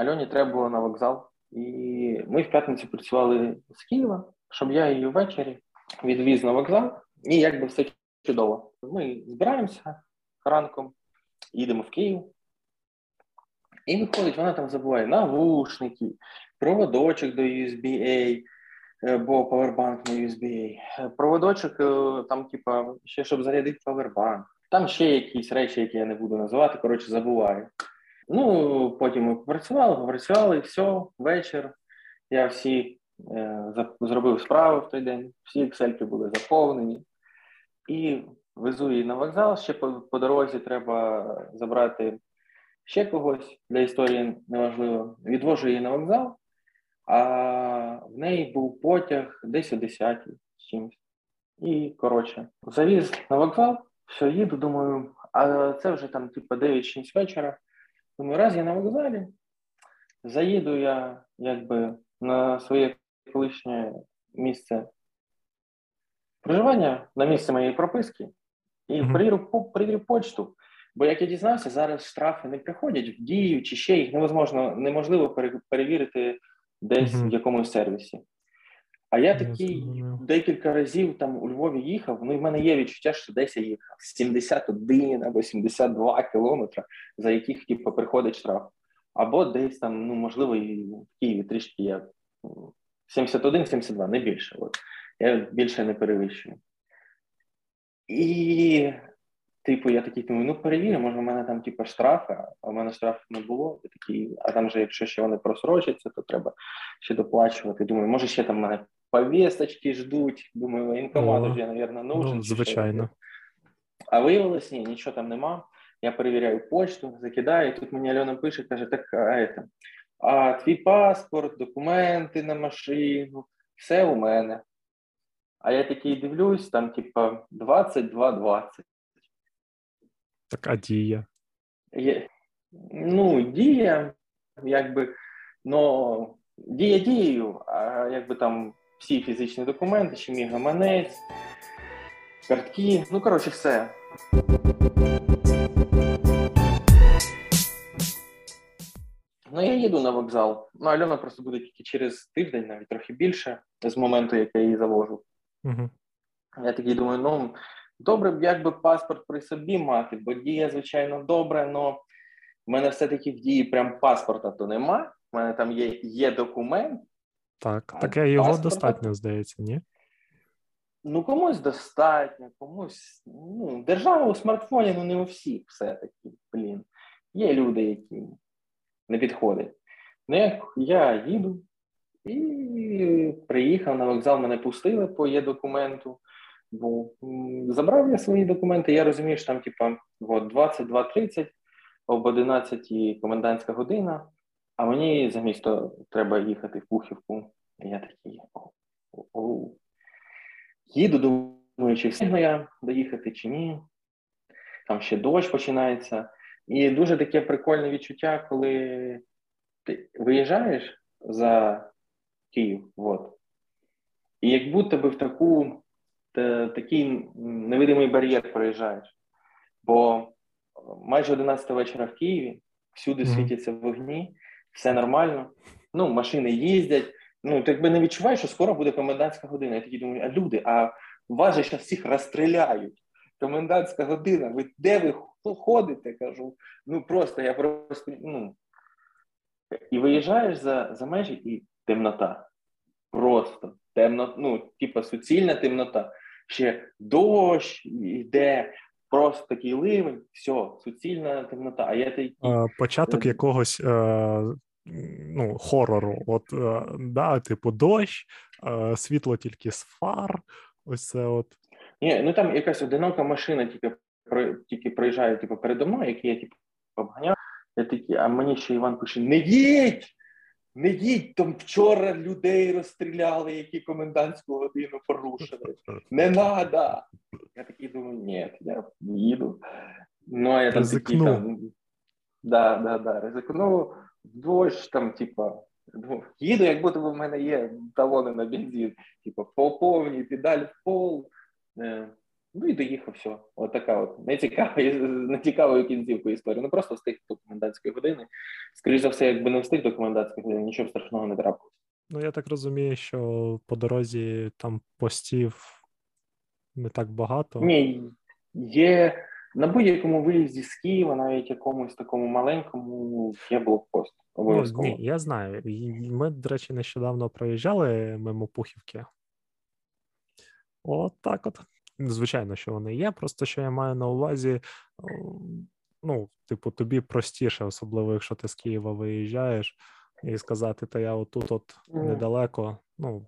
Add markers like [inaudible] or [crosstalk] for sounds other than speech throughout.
Альоні треба було на вокзал. І ми в п'ятницю працювали з Києва, щоб я її ввечері відвіз на вокзал, і якби все чудово. Ми збираємося ранком, їдемо в Київ. І виходить, вона там забуває навушники, проводочок до USB-A, бо павербанк на USB-A, проводочок там, типа, ще щоб зарядити павербанк. Там ще якісь речі, які я не буду називати, коротше, забуваю. Ну, потім ми попрацювали, попрацювали, і все, вечір. Я всі е, зробив справи в той день, всі ексельки були заповнені. І везу її на вокзал. Ще по, по дорозі треба забрати ще когось для історії неважливо. Відвожу її на вокзал, а в неї був потяг десь о 10 з чимось. І, коротше, завіз на вокзал, все, їду, думаю, а це вже там, типу, 9-6 вечора. Думаю, раз я на вокзалі, заїду я якби на своє колишнє місце проживання, на місце моєї прописки, і mm-hmm. перевірю, перевірю почту. Бо як я дізнався, зараз штрафи не приходять в дію чи ще їх невозможно, неможливо перевірити десь mm-hmm. в якомусь сервісі. А я такий декілька разів там у Львові їхав. Ну і в мене є відчуття, що десь я їхав 71 або 72 кілометри, за яких типу, приходить штраф. Або десь там, ну можливо, і в Києві трішки я 71-72, не більше. От. Я більше не перевищую. І, типу, я такий думаю, ну перевірю, може, в мене там типу, штрафи, а в мене штрафів не було. І такий, а там же, якщо ще вони просрочаться, то треба ще доплачувати. Думаю, може, ще там в мене повесточки ждуть. Думаю, воєнкомат вже, мабуть, нужен. Ну, звичайно. А виявилось, ні, нічого там нема. Я перевіряю почту, закидаю, і тут мені Альона пише, каже, так, а, это, а твій паспорт, документи на машину, все у мене. А я такий дивлюсь, там, типа, 22-20. Так, а дія? Є, ну, дія, якби, ну, дія дією, а якби там всі фізичні документи, ще мій гаманець, картки, ну, коротше, все. Ну, я їду на вокзал. Ну, Альона просто буде тільки через тиждень, навіть трохи більше, з моменту, як я її завожу. Угу. Я такий думаю, ну добре б якби паспорт при собі мати, бо дія, звичайно, добре, але в мене все-таки в дії прям паспорта то нема. У мене там є є документ. Так, таке його паспорта. достатньо, здається, ні? Ну, комусь достатньо, комусь. Ну, Держава у смартфоні, ну не у всіх все-таки, блін. Є люди, які не підходять. Ну, як я їду і приїхав на вокзал, мене пустили по є документу. Бо забрав я свої документи. Я розумію, що там, типа, 22.30, об 11 комендантська година, а мені за місто треба їхати в Пухівку. І я такий о, їду, думаю, чи встигну я доїхати, чи ні. Там ще дощ починається. І дуже таке прикольне відчуття, коли ти виїжджаєш за Київ. Вот. І як будто би в таку, та, такий невидимий бар'єр проїжджаєш. Бо майже 11 вечора в Києві, всюди mm-hmm. світяться вогні, все нормально. Ну, машини їздять. Ну, ти якби не відчуваєш, що скоро буде комендантська година. Я тоді думаю, а люди, а вас же зараз всіх розстріляють. Комендантська година, ви де ви ходите? Кажу. Ну просто я просто ну. І виїжджаєш за за межі, і темнота. Просто темно, ну, типа суцільна темнота. Ще дощ йде, просто такий ливень, все, суцільна темнота. А я такий... Початок якогось е, ну, хорору. От, е, да, типу, дощ, е, світло тільки з фар. Ось це от. Ні, ну там якась одинока машина тільки тільки проїжджає типу, передо мною, який я типу, обганяв. Я такий, а мені ще Іван пише: не їдь! Не їдь, там вчора людей розстріляли, які комендантську годину порушили. Не треба. Я такий думаю, ні, я їду. Ну, а я там такий там. Да, да, да, ризикнув дощ, там, типа, ну, їду, як будто в мене є талони на бензин, типу, по повній, педаль в пол. Ну і доїхав все. От така от нецікава, [laughs] нецікавою кінцівкою історії. Ну просто встиг до комендантської години. Скоріше за все, якби не встиг до комендантської години, нічого страшного не трапилось. Ну, я так розумію, що по дорозі там постів не так багато. Ні, є на будь-якому виїзді з Києва, навіть якомусь такому маленькому, є блокпост. Обов'язково. Ну, ні, я знаю. Ми, до речі, нещодавно проїжджали мимо Пухівки. От так от. Звичайно, що вони є. Просто що я маю на увазі, ну, типу, тобі простіше, особливо, якщо ти з Києва виїжджаєш, і сказати, та я отут от недалеко. Ну,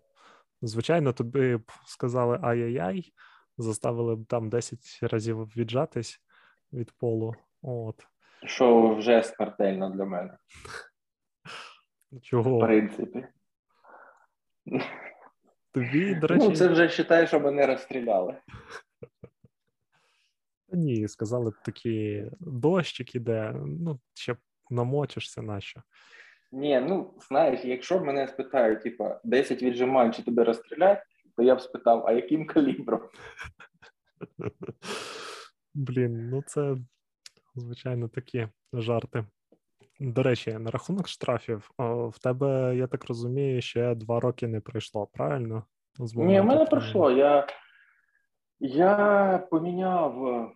звичайно, тобі б сказали ай-яй-яй, заставили б там 10 разів віджатись від полу. От. Що вже смертельно для мене. Чого? В принципі. Тобі, до речі... Ну, це вже вважає, що мене розстріляли. Ні, сказали такі дощик іде, ну, ще намочишся нащо. Ні, ну знаєш, якщо б мене спитають, типа, 10 віджимань, чи тебе розстрілять, то я б спитав, а яким калібром? Блін, ну це, звичайно, такі жарти. До речі, на рахунок штрафів, в тебе, я так розумію, ще два роки не пройшло, правильно? Ні, в мене пройшло. Я я поміняв е,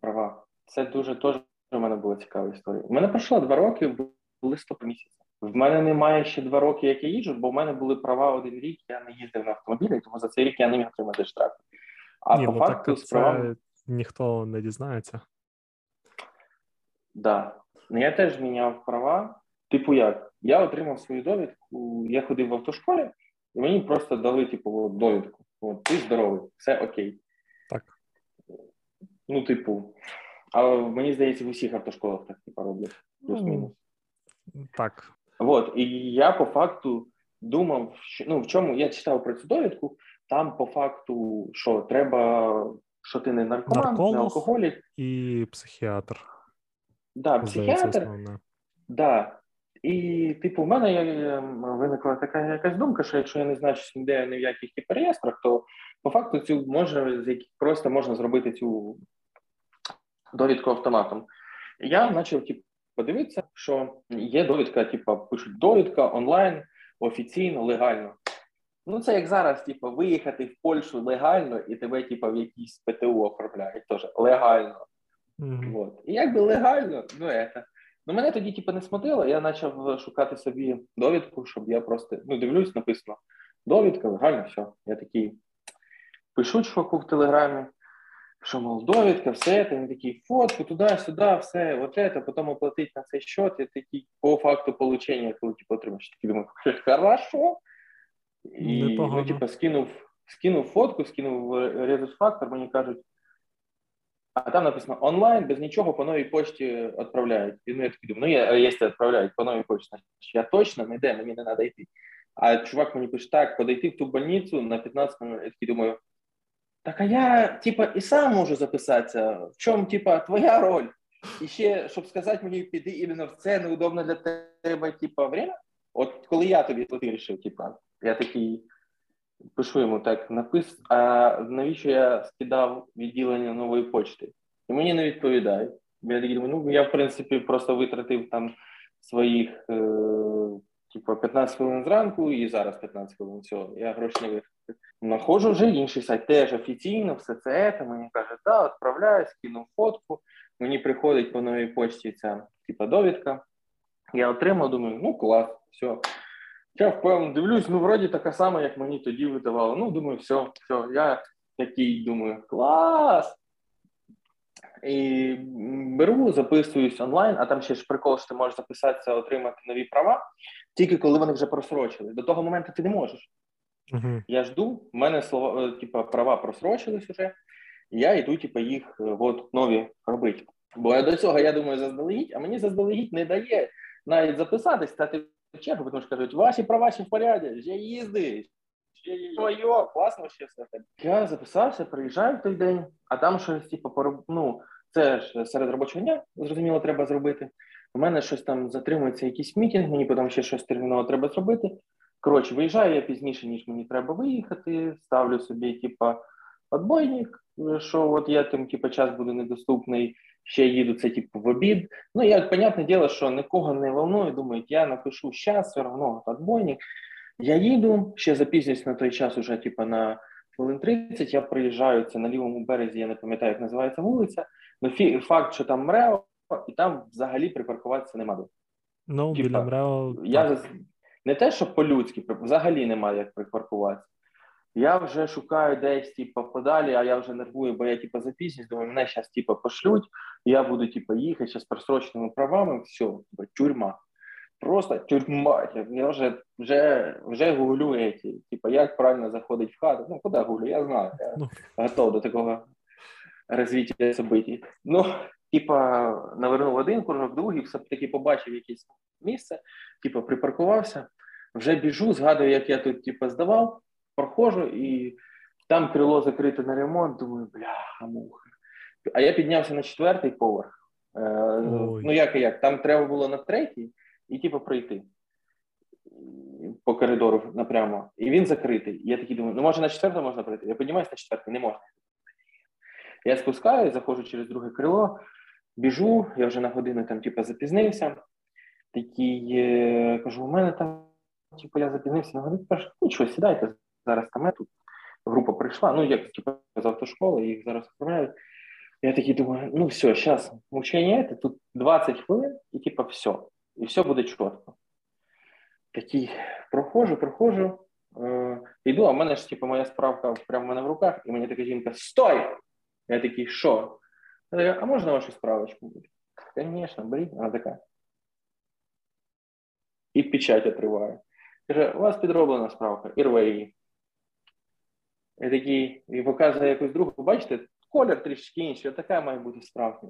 права. Це дуже теж у мене була цікава історія. У мене пройшло два роки в листопаді місяця. В мене немає ще два роки, як я їжджу, бо в мене були права один рік, я не їздив на автомобілі, тому за цей рік я не міг отримати штраф. А Ні, по ну, факту так, з правами... ніхто не дізнається. Так. Да. Ну я теж міняв права. Типу, як? Я отримав свою довідку, я ходив в автошколі, і мені просто дали, типу, довідку. От, ти здоровий, все окей. Так. Ну, типу, а мені здається, в усіх автошколах так типу, роблять. Плюс-мінус. Так. От, і я по факту думав, що ну в чому я читав про цю довідку, там по факту, що треба, що ти не наркоман, Нарколог не алкоголік. І психіатр. Да, психіатр. Да. І, типу, в мене виникла така якась думка, що якщо я не значусь ніде ні в яких типу, реєстрах, то по факту цю може просто можна зробити цю довідку автоматом. Я почав типу, подивитися, що є довідка, типу, пишуть довідка онлайн, офіційно, легально. Ну, це як зараз, типу, виїхати в Польщу легально, і тебе, типу, в якійсь ПТУ оформляють теж легально. Mm-hmm. Вот. І якби легально, ну це. Ну, мене тоді, типу, не смутило, я почав шукати собі довідку, щоб я просто ну, дивлюсь, написано довідка, легально, все. Я такий пишу чуваку в телеграмі, що, мов, довідка, все, там такий фотку, туди-сюди, все, от це, потім оплатити на цей счет, і такий по факту получення, коли типу, отримаєш, такий думаю, хорошо. І ну, типу, скинув, скинув фотку, скинув резус-фактор, мені кажуть, а там написано онлайн, без нічого по новій почті відправляють. І ну, я такий думаю, ну я, якщо відправляють по новій почті, значить я точно не де, мені не треба йти. А чувак мені пише, так, подойти в ту больницю на 15 минут. Я такий думаю, так а я, типа, і сам можу записатися. В чому, типа, твоя роль? І ще, щоб сказати мені, піди іменно в це неудобно для тебе, типа, время. От коли я тобі ти вирішив, типа, я такий пишу йому так, напис, а навіщо я скидав відділення нової почти? І мені не відповідають. Я такий ну я в принципі просто витратив там своїх е, типу 15 хвилин зранку і зараз 15 хвилин. Все, я гроші не витратив. Находжу вже інший сайт, теж офіційно, все це, це мені каже, да, відправляю, скинув фотку. Мені приходить по новій почті ця типа довідка. Я отримав, думаю, ну клас, все. Я впевнений, дивлюсь, ну вроді така сама, як мені тоді видавало. Ну, думаю, все, все, я такий думаю, клас. І беру, записуюсь онлайн, а там ще ж прикол, що ти можеш записатися, отримати нові права, тільки коли вони вже просрочили. До того моменту ти не можеш. Uh-huh. Я жду, в мене слова, е, типа, права просрочились вже, і я йду, типа, їх е, от, нові робити. Бо до цього я думаю, заздалегідь, а мені заздалегідь не дає навіть записатись, стати в чергу, тому що кажуть, ваші права в порядку, вже їздиш, твоє, класно ще все. Я записався, приїжджаю в той день, а там щось, типу, ну, це ж серед робочого дня, зрозуміло, треба зробити. У мене щось там затримується, якийсь мітінг, мені потім ще щось терміново треба зробити. Коротше, виїжджаю я пізніше, ніж мені треба виїхати, ставлю собі, типа, отбойник, що от я тим, типу, час буде недоступний, ще їду це типу в обід. Ну, як, понятне діло, що нікого не волнує, думають, я напишу зараз, все одно отбойник. Я їду, ще запізнююсь на той час, уже типу, на хвилин 30, я приїжджаю, це на лівому березі, я не пам'ятаю, як називається вулиця, але факт, що там МРЕО, і там взагалі припаркуватися нема де. Ну, біля МРЕО. Я не те, що по-людськи, взагалі немає як припаркуватися. Я вже шукаю десь, типу, подалі, а я вже нервую, бо я типу, запізнююсь, думаю, мене зараз типу, пошлють, я буду типу, їхати з просроченими правами, все, типу, тюрма. Просто тюрма. Я- вже, вже, вже гуглю, эти, типу, як правильно заходить в хату. Ну, куди гуглю, я знаю. Я Ну. готов до такого розвиття событий. Ну, типа, навернув один кружок, другий, все-таки побачив якесь місце, типу, припаркувався, вже біжу, згадую, як я тут типу, здавав, проходжу, і там крило закрите на ремонт, думаю, бляха, муха. А я піднявся на четвертий поверх. Е, Ой. ну, як і як, там треба було на третій і типу пройти по коридору напрямо. І він закритий. Я такий думаю, ну може на четвертому можна пройти. Я піднімаюся на четвертий, не можна. Я спускаюсь, заходжу через друге крило, біжу, я вже на годину там, типу, запізнився. Такий е, кажу, у мене там, типу, я запізнився на годину. Каже, нічого, сідайте, зараз там тут. Група прийшла, ну як типу, з автошколи, їх зараз оформляють. Я такий думаю, ну все, зараз мучення, тут 20 хвилин, і типу, все. І все буде чітко. Такий проходжу, проходжу, е, йду, а в мене ж типу, моя справка прямо в мене в руках, і мені така жінка: Стой! Я такий, що? Я така, а можна вашу справочку? Звісно, беріть. Вона така. І печать отриває. Каже, у вас підроблена справка, і рве її. Я такий, і показує якусь другу, бачите, колір трішки інший, така має бути справка.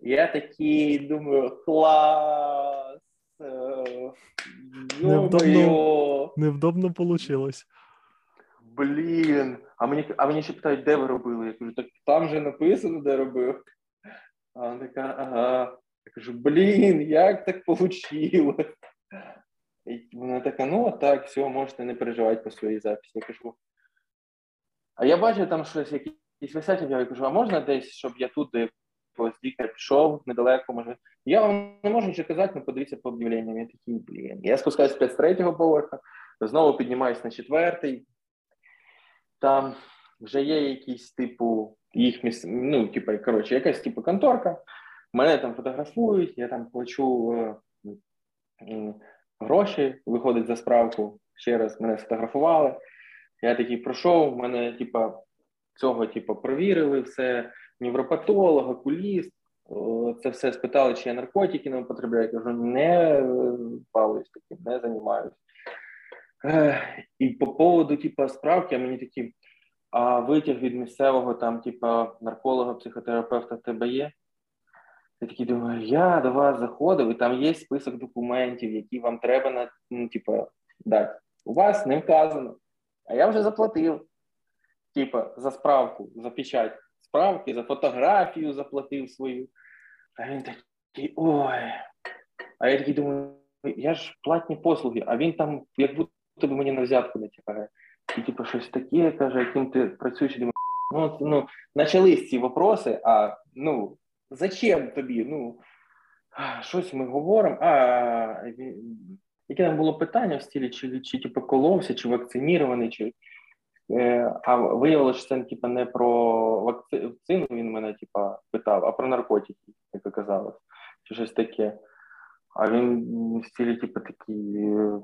Я такий думаю, клас. е, Невдобно. Невдобно вийшло. Блін. А мені, а мені ще питають, де ви робили? Я кажу, так там же написано, де робив. А вона така, ага. Я кажу, блін, як так вийшло? І вона така, ну так, все, можете не переживати по своїй записі. Я кажу. А я бачу там щось, якісь висять, я кажу, а можна десь, щоб я тут до якогось лікаря пішов недалеко, може. Я вам не можу нічого казати, але подивіться по об'явленням. Я такий, блін. Я спускаюсь з 53-го поверха, знову піднімаюсь на четвертий. Там вже є якісь, типу, їх міс... ну, типу, коротше, якась типу конторка. Мене там фотографують, я там плачу е, гроші, виходить за справку. Ще раз мене сфотографували. Я такий пройшов, мене, типу, цього, типу, провірили, все, невропатолог, окуліст. Це все спитали, чи я наркотики не употребляю. Я кажу, не балуюсь таким, не займаюся. І по поводу, типу, справки, мені такі, а витяг від місцевого там, типу, нарколога, психотерапевта в тебе є? Я такий думаю, я до вас заходив, і там є список документів, які вам треба на, ну, типу, дати. У вас не вказано. А я вже заплатив, типу, за справку, за печать справки, за фотографію заплатив свою. А він такий, ой. А я такий думаю, я ж платні послуги, а він там, як будто би мені на взятку натякає. І типу щось таке, каже, яким ти працюєш, думаю, ну, ну, почались ці вопроси, а ну, зачем тобі? Ну, щось ми говоримо, а яке там було питання в стилі, чи, чи типу, коловся, чи вакцинірований, чи Е, А виявилося, що це типу, не про вакцину він мене типу, питав, а про наркотики, як оказалось, чи щось таке. А він в стилі, типу, такий. е,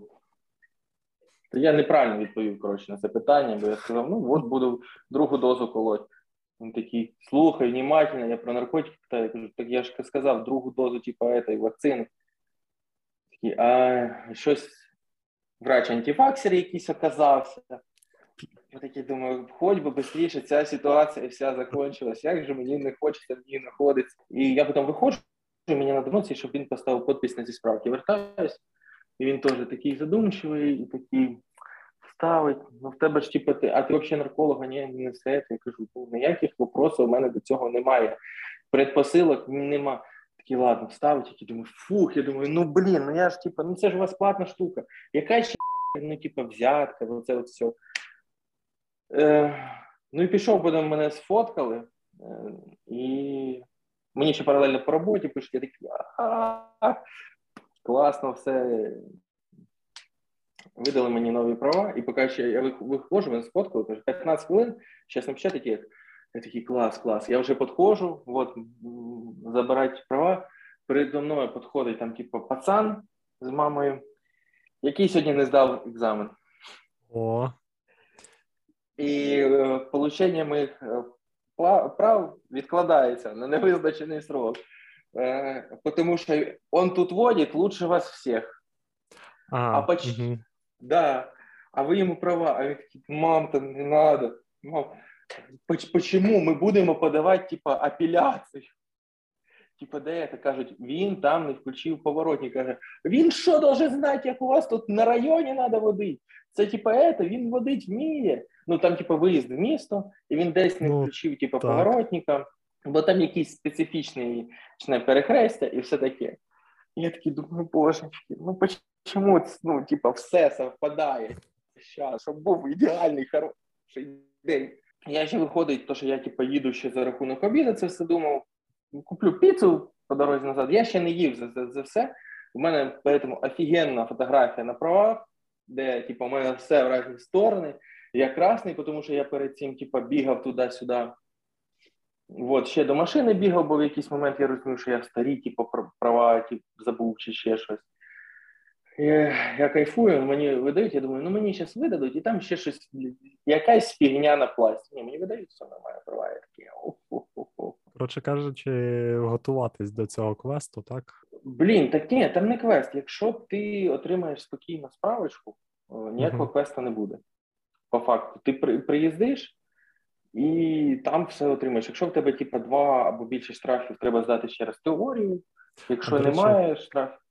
Я неправильно відповів коротше, на це питання, бо я сказав: ну от буду другу дозу колоть. Він такий, слухай, внимательно, я про наркотики питаю. Я кажу, так я ж сказав, другу дозу, типу, этой вакцини. Такий, а щось врач антифаксер якийсь оказався. Я такий думаю, хоч би швидше ця ситуація вся закінчилась, як же мені не хочеться в ній знаходитися. І я потім виходжу, і мені на доносі, щоб він поставив підпис на ці справки. Вертаюсь, і він теж такий задумчивий, і такий ставить. Ну, в тебе ж типу, ти, а ти взагалі нарколога, ні, не все. Я кажу, ну, ніяких вопросів у мене до цього немає. Предпосилок нема. Такий, ладно, ставить, який думаю, фух, я думаю, ну блін, ну я ж типу, ну це ж у вас платна штука. Яка ще ну, типу, взятка, ну це от все. Е, Ну і пішов, потім мене сфоткали, е, і мені ще паралельно по роботі пишуть, я такий класно, все. Видали мені нові права, і поки ще я виходжу, мене сфоткали, каже, 15 хвилин, зараз напечатать їх. Я такий клас, клас. Я вже підходжу, от, забирати права. Передо мною підходить там, типу, пацан з мамою, який сьогодні не здав екзамен. О. І е, получення моїх е, прав відкладається на невизначений срок. Е, тому що он тут водить лучше вас всіх. А, а, поч... угу. да. а ви йому права, а він такий, мам, там не треба. Мам, почему ми будемо подавати типа апеляцію? Типа, де це кажуть, він там не включив поворотник. Каже, він що должен знати, як у вас тут на районі треба водити? Це типа это, він водить вміє. Ну там, типа, виїзд в місто, і він десь не ну, включив типа, поворотника, бо там якийсь специфічний не, перехрестя і все таке. І я такий думаю, божечки, ну чому ну, типа, все совпадає? Щас, щоб був ідеальний хороший день. Я ще виходить, то що я типу, їду ще за рахунок обіду, це все думав. Куплю піцу по дорозі назад. Я ще не їв за за, за все. У мене поэтому офігенна фотографія на правах, де типу, у мене все в різні сторони. Я красний, тому що я перед цим типу, бігав туди-сюди. От, ще до машини бігав, бо в якийсь момент я розумів, що я старі, типу, права типу, забув чи ще щось. Я, я кайфую, мені видають, я думаю, ну мені зараз видадуть, і там ще щось, якась фігня на пласті. Ні, мені видають, все нормально, права, я. Коротше кажучи, готуватись до цього квесту, так? Блін, так ні, там не квест. Якщо ти отримаєш спокійно справочку, ніякого uh-huh. квеста не буде. По факту, ти при, приїздиш і там все отримаєш. Якщо в тебе типу, два або більше штрафів, треба здати ще раз теорію. Якщо немає штрафів.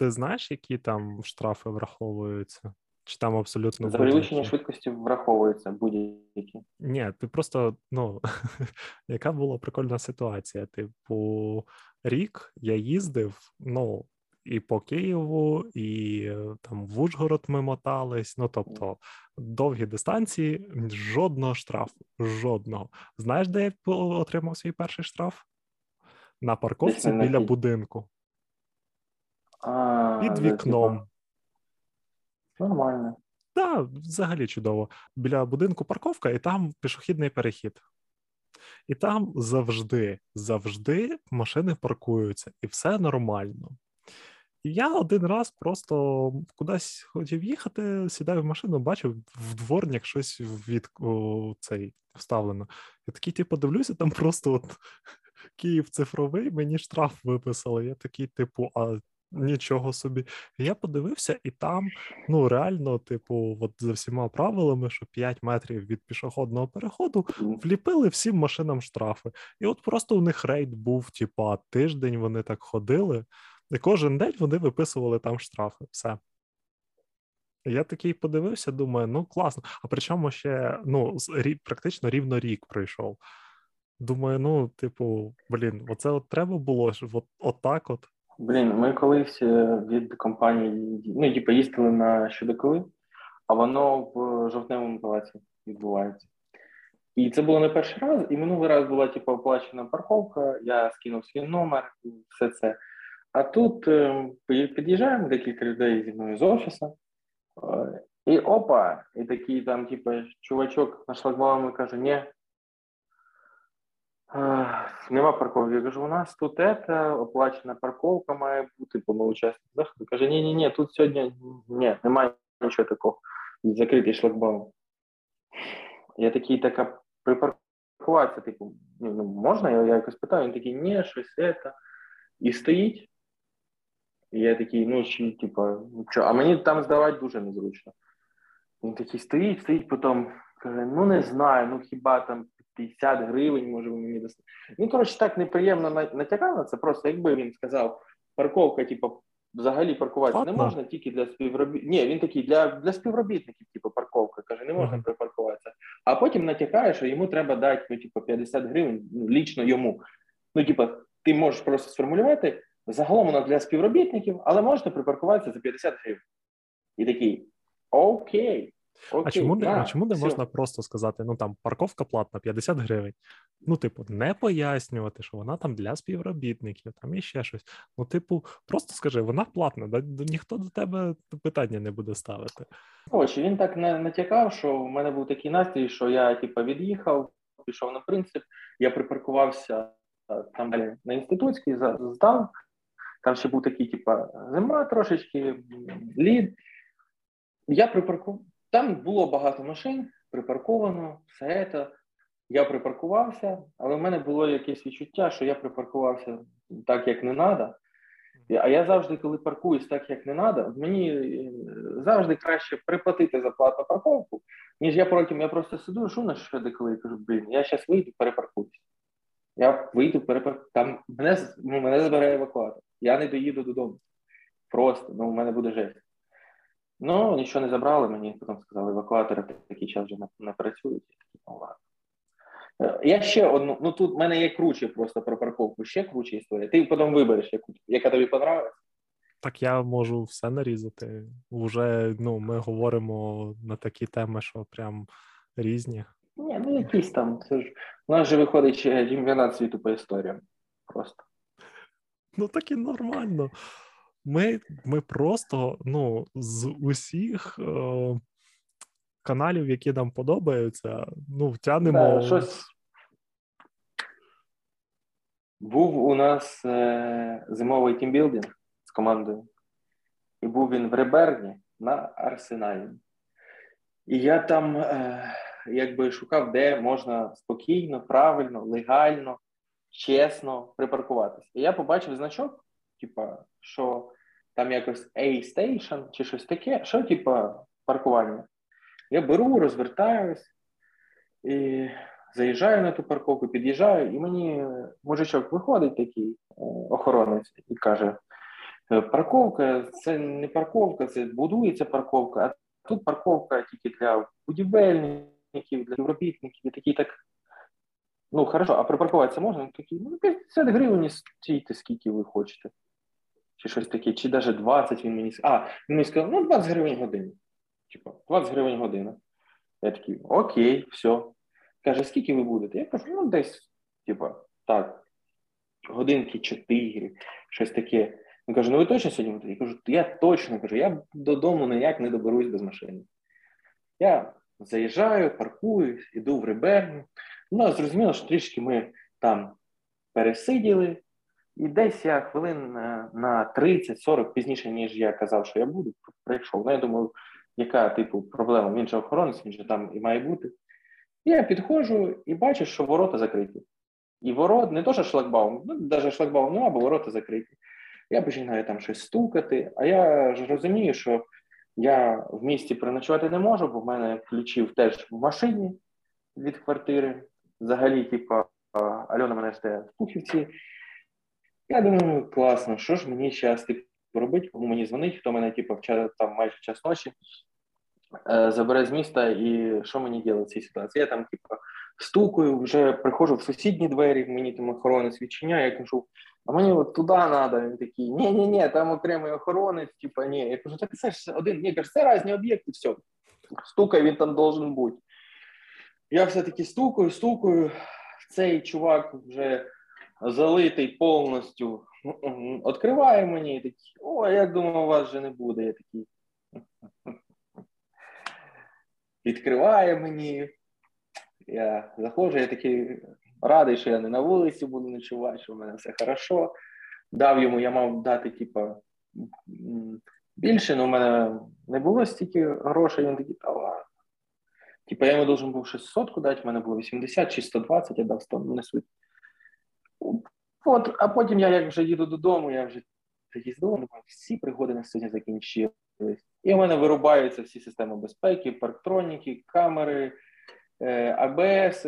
Ти знаєш, які там штрафи враховуються? Чи там абсолютно за перевищення швидкості враховується будь-які? Ні, ти просто ну [laughs] яка була прикольна ситуація? Типу, рік я їздив, ну і по Києву, і там в Ужгород ми мотались. Ну тобто довгі дистанції, жодного штрафу. Жодного. Знаєш, де я отримав свій перший штраф? На парковці біля будинку. А, Під вікном. Нормально. Так, взагалі чудово. Біля будинку парковка, і там пішохідний перехід. І там завжди, завжди машини паркуються, і все нормально. І я один раз просто кудись хотів їхати, сідаю в машину, бачив в дворник щось від о, цей вставлено. Я такий, типу, дивлюся, там просто от [laughs] Київ цифровий, мені штраф виписали. Я такий, типу, а Нічого собі. Я подивився, і там ну реально, типу, от за всіма правилами, що 5 метрів від пішохідного переходу вліпили всім машинам штрафи. І от просто у них рейд був, типа, тиждень вони так ходили, і кожен день вони виписували там штрафи. Все. Я такий подивився, думаю, ну класно. А причому ще ну, практично рівно рік пройшов. Думаю, ну, типу, блін, оце от треба було от, от так от. Блін, ми колись е, від компанії ну, типу, їздили на щодоколи, а воно в жовтневому палаці відбувається. І це було не перший раз, і минулий раз була типу, оплачена парковка, я скинув свій номер і все це. А тут е, під'їжджаємо декілька людей зі мною з офісу, е, і опа, і такий там, типу, чувачок на шлагбаумі каже: ні, Нема парковки. Я кажу, у нас тут це, оплачена парковка має бути, ми учасники заходу. Каже, ні, ні, ні, тут сьогодні ні, немає нічого такого. Закритий шлагбаум. Я такий, така припаркуватися, типу, ну, можна? Я, якось питаю, він такий, ні, щось це. І стоїть. І я такий, ну, чи, типу, що, а мені там здавати дуже незручно. Він такий стоїть, стоїть, потім каже, ну не знаю, ну хіба там 50 гривень, може ви мені дасте. Він, коротше, так неприємно натякав на це. Просто якби він сказав, парковка, типу, взагалі паркуватися не можна тільки для співробітників. Ні, він такий для для співробітників, типу, парковка. Каже, не можна припаркуватися. А потім натякає, що йому треба дати ну, типу, 50 гривень ну, лічно йому. Ну, типу, ти можеш просто сформулювати. Загалом вона для співробітників, але можете припаркуватися за 50 гривень. І такий окей. Окей, А чому не а чому не все. можна просто сказати, ну там парковка платна 50 гривень? Ну, типу, не пояснювати, що вона там для співробітників, там і ще щось. Ну, типу, просто скажи, вона платна, да, да ніхто до тебе питання не буде ставити. Коротше, він так на- натякав, що в мене був такий настрій, що я типу, від'їхав, пішов на принцип, я припаркувався е, там далі на інститутський, за- здав. Там ще був такий, типу, зима трошечки, лід. Я припаркував. Там було багато машин, припарковано, все це. Я припаркувався, але в мене було якесь відчуття, що я припаркувався так, як не треба. А я завжди, коли паркуюсь так, як не треба, мені е, завжди краще приплатити за платну парковку, ніж я потім я просто сиду, шумно що деколи і кажу, блін, я зараз вийду, перепаркуюсь. Я вийду, перепаркуюсь. Там мене, ну, мене забере евакуатор. Я не доїду додому. Просто, ну, у мене буде жесть. Ну, нічого не забрали, мені потім сказали, евакуатори в такий час вже не, не працюють. Ну ладно. Е, Я ще одну, ну тут в мене є круче просто про парковку, ще круче історія. Ти потім вибереш, яку, яка тобі понравиться. Так я можу все нарізати. Уже ну, ми говоримо на такі теми, що прям різні. Ні, ну якісь там. Це ж у нас же виходить чемпіонат світу по історіям. Просто. Ну так і нормально. Ми, ми просто ну, з усіх е, каналів, які нам подобаються, ну, втягнемо. Да, щось. Був у нас е, зимовий тімбілдинг з командою, і був він в Реберні на Арсеналі. І я там е, якби шукав, де можна спокійно, правильно, легально, чесно припаркуватися. І я побачив значок, типа, що там якось A-Station чи щось таке, що типа паркування. Я беру, розвертаюсь і заїжджаю на ту парковку, під'їжджаю, і мені мужичок виходить такий е, охоронець і каже: «Е, парковка це не парковка, це будується парковка, а тут парковка тільки для будівельників, для співробітників. І такий так. Ну, хорошо, а припаркуватися можна? Такий, ну, 50 гривень стійте, скільки ви хочете. Чи щось таке, чи навіть 20 він мені сказав. А, він мені сказав, ну 20 гривень годину. Типа, 20 гривень година. Я такий, окей, все. Каже, скільки ви будете? Я кажу, ну десь, типа, так, годинки 4, щось таке. Він каже, ну ви точно сьогодні будете? Я кажу, я точно кажу, я додому ніяк не доберусь без машини. Я заїжджаю, паркуюсь, іду в Риберню. Ну, зрозуміло, що трішки ми там пересиділи, і десь я хвилин на, на 30-40 пізніше, ніж я казав, що я буду, прийшов. Ну, я думаю, яка типу проблема? Він же охоронець, він же там і має бути. Я підходжу і бачу, що ворота закриті. І ворот, не то, що шлагбаум, ну, навіть шлагбаум нема, бо ворота закриті. Я починаю там щось стукати, а я ж розумію, що я в місті переночувати не можу, бо в мене ключів теж в машині від квартири. Взагалі, типу, Альона мене жде в Пухівці. Я думаю, класно, що ж мені зараз типу, робити, кому мені дзвонить, хто мене типу, в там майже час ночі е, забере з міста, і що мені робити в цій ситуації? Я там, типу, стукаю, вже приходжу в сусідні двері, мені там охоронець відчиняє, я кажу, а мені от туди треба. Він такий, ні, ні, ні, там окремий охоронець, типу, ні. Я кажу, так це ж один, ні, кажу, це різні об'єкти, все. Стукай, він там должен бути. Я все-таки стукаю, стукаю. Цей чувак вже залитий повністю. Відкриває мені і такий, о, я думав, вас вже не буде. Я такий. Відкриває мені. Я заходжу, я такий радий, що я не на вулиці буду ночувати, що в мене все хорошо. Дав йому, я мав дати, типа, більше, але в мене не було стільки грошей, він такий, та ладно. Типа я йому должен був 600 дати, в мене було 80 чи 120, я дав 100, ну не суть. От, а потім я як вже їду додому, я вже їздив, думаю, всі пригоди на сьогодні закінчились. І у мене вирубаються всі системи безпеки, парктроніки, камери, АБС,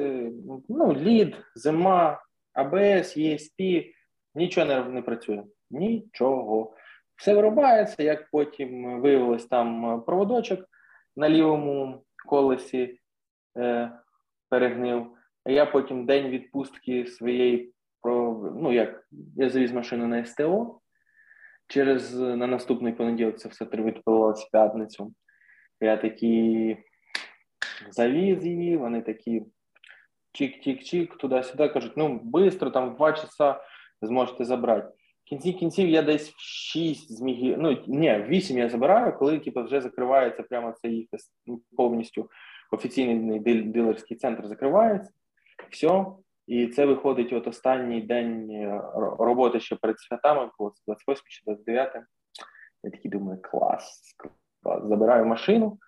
ну, лід, зима, АБС, ESP, нічого не, не працює. Нічого. Все вирубається, як потім виявилось там проводочок на лівому колесі е, перегнив. А я потім день відпустки своєї ну як, я завіз машину на СТО. Через на наступний понеділок це все відповілося в п'ятницю. Я такий завіз її, вони такі чик-чик-чик, туди-сюди, кажуть, ну, швидко, там в два часа зможете забрати. В кінці кінців я десь в 6 зміг, ну, ні, в 8 я забираю, коли типу, вже закривається прямо їх повністю офіційний дилерський центр закривається. Все. І це виходить от останній день е, роботи ще перед святами, було 28 чи 29. Я такий думаю, клас, клас. Забираю машину.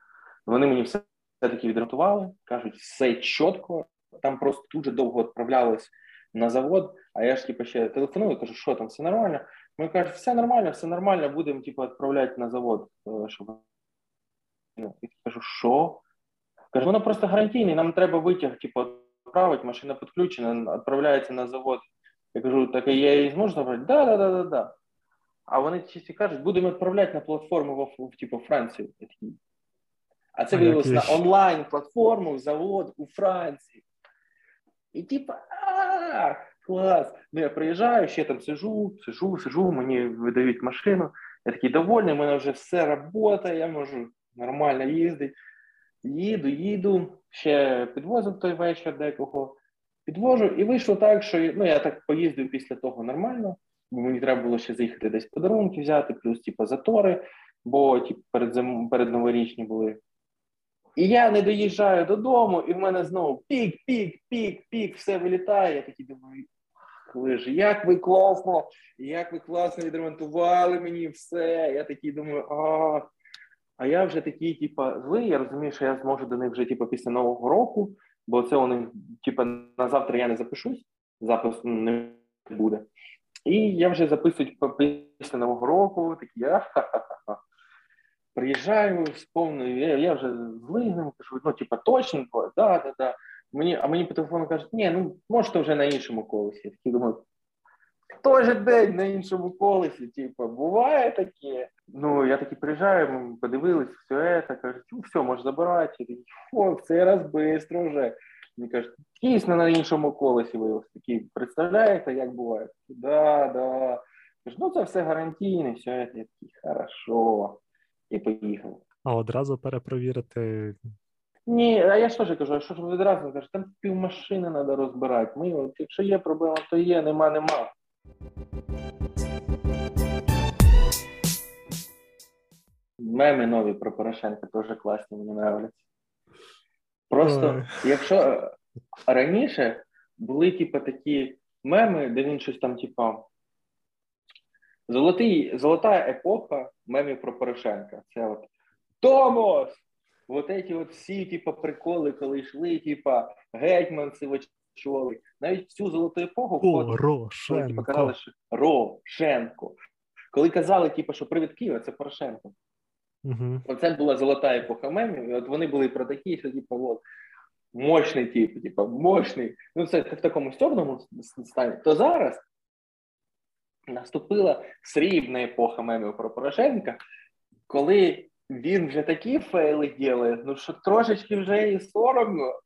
Вони мені все таки відремонтували, кажуть, все чітко. Там просто дуже довго відправлялось на завод. А я ж типу, ще телефоную, кажу, що там, все нормально. Ми кажуть, все нормально, все нормально, будемо типу, відправляти на завод. Е, щоб... Ну, я кажу, що? Кажу, воно просто гарантійне, нам треба витяг, типу, відправити, машина підключена, відправляється на завод. Я кажу, так я її зможу забрати? Да, да, да, да, да. А вони чисті кажуть, будемо відправляти на платформу в, в типу, Францію. А це виявилося на онлайн-платформу, завод у Франції. І типу, а клас. Ну я приїжджаю, ще там сижу, сижу, сижу, мені видають машину. Я такий довольний, у мене вже все працює, я можу нормально їздити. Їду, їду, ще підвозив той вечір декого, підвожу, і вийшло так, що ну, я так поїздив після того нормально, бо мені треба було ще заїхати десь подарунки взяти, плюс типу, затори, бо типу, перед зим, перед новорічні були. І я не доїжджаю додому, і в мене знову пік, пік, пік, пік, все вилітає. Я такий думаю, лижі, як ви класно, як ви класно відремонтували мені все. Я такий думаю, а. А я вже такий, типа, злий, я розумію, що я зможу до них вже типу, після Нового року, бо це у них, типу, на завтра я не запишусь, запис не буде. І я вже записую після Нового року, такий я ха-ха-ха. Приїжджаю з повною, я, я вже злий ним кажу, ну, типа, точно, да, да, да. Мені, а мені по телефону кажуть, ні, ну можете вже на іншому колесі. Я такий думаю, той же день на іншому колесі, типу, буває таке. Ну, я таки приїжджаю, ми подивились, все це, кажуть, ну, все, можеш забирати. Я такий, о, в цей раз швидко вже. Мені кажуть, дійсно на іншому колесі виявилось. Такі, представляєте, як буває? Да, да. Кажу, ну це все гарантійне, все, я такий, хорошо. І поїхав. А одразу перепровірити. Ні, а я що ж кажу, а що ж ви одразу кажу, там пів машини треба розбирати. Ми, от, якщо є проблема, то є, нема, нема. Меми нові про Порошенка теж класні, мені нравляться. Просто, Ой. якщо е, раніше були, типу, такі меми, де він щось там, типу, золотий, золота епоха мемів про Порошенка. Це от Томос! Вот эти от всі, типу, приколи, коли йшли, типу, гетьманці чоли. Навіть всю золоту епоху Порошенко. Типу, казали, що Рошенко. Коли казали, типу, що привід Києва, це Порошенко. Угу. Оце була золота епоха мемів, і от вони були про такі, що типу, от, мощний тип, типу, мощний. Ну, це в такому стьорному стані. То зараз наступила срібна епоха мемів про Порошенка, коли він вже такі фейли ділає, ну що трошечки вже і соромно.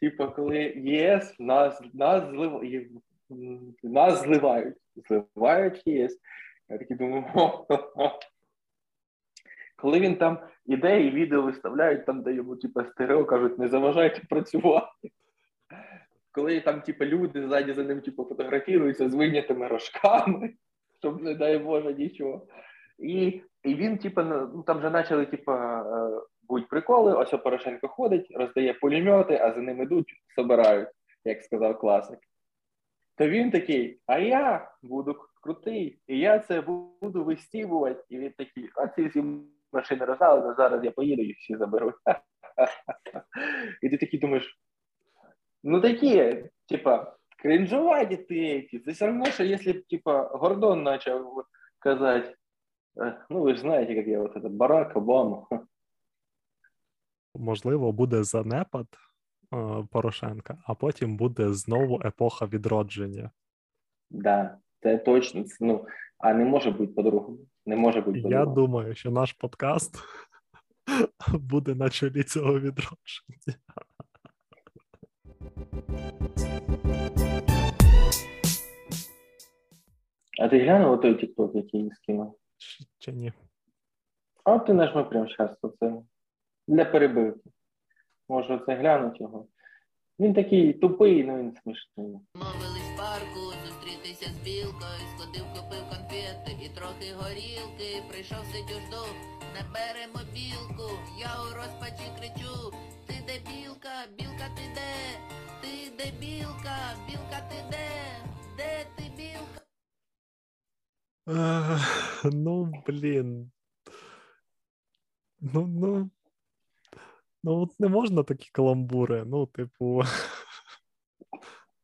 Типу, коли ЄС нас нас, злив... нас зливають, зливають ЄС. Я такий думаю, хо-хо-хо. Коли він там іде і відео виставляють, там, де йому типу, стерео кажуть, не заважайте працювати. Коли там, типу, люди ззаді за ним типу, фотографіруються з вийнятими рожками, [laughs] щоб, не дай Боже, нічого. І і він, типу, ну там вже почали, типу, будуть приколи, ось Порошенко ходить, роздає пулемети, а за ним ідуть, собирають, як сказав класик. То він такий, а я буду крутий, і я це буду вистібувати. І він такий, а ці всі машини роздали, зараз я поїду і всі заберуть. [laughs] І ти такий думаєш, ну такі, типа, кринжуваті ти, це все одно, що якщо б, типа, Гордон почав казати, ну ви ж знаєте, як я вот это Барак Обама можливо, буде занепад е, Порошенка, а потім буде знову епоха відродження. Да, це точно. Ну, а не може бути по-другому. Не може бути по-другому. Я думаю, що наш подкаст [laughs] буде на чолі цього відродження. А ти глянув той тікток, який скинув? Чи ні? А ти нажми прямо зараз це для перебивки. Може, це глянуть його. Він такий тупий, ну він смішний. Мовились в парку, зустрітися з білкою, сходив, купив конфети і трохи горілки. Прийшов сидю жду, не бере мобілку. Я у розпачі кричу: Ти де білка, білка ти де? Ти де білка, білка ти де? Де ти білка? Ну, блін. Ну, ну. Ну, от не можна такі каламбури. Ну, типу,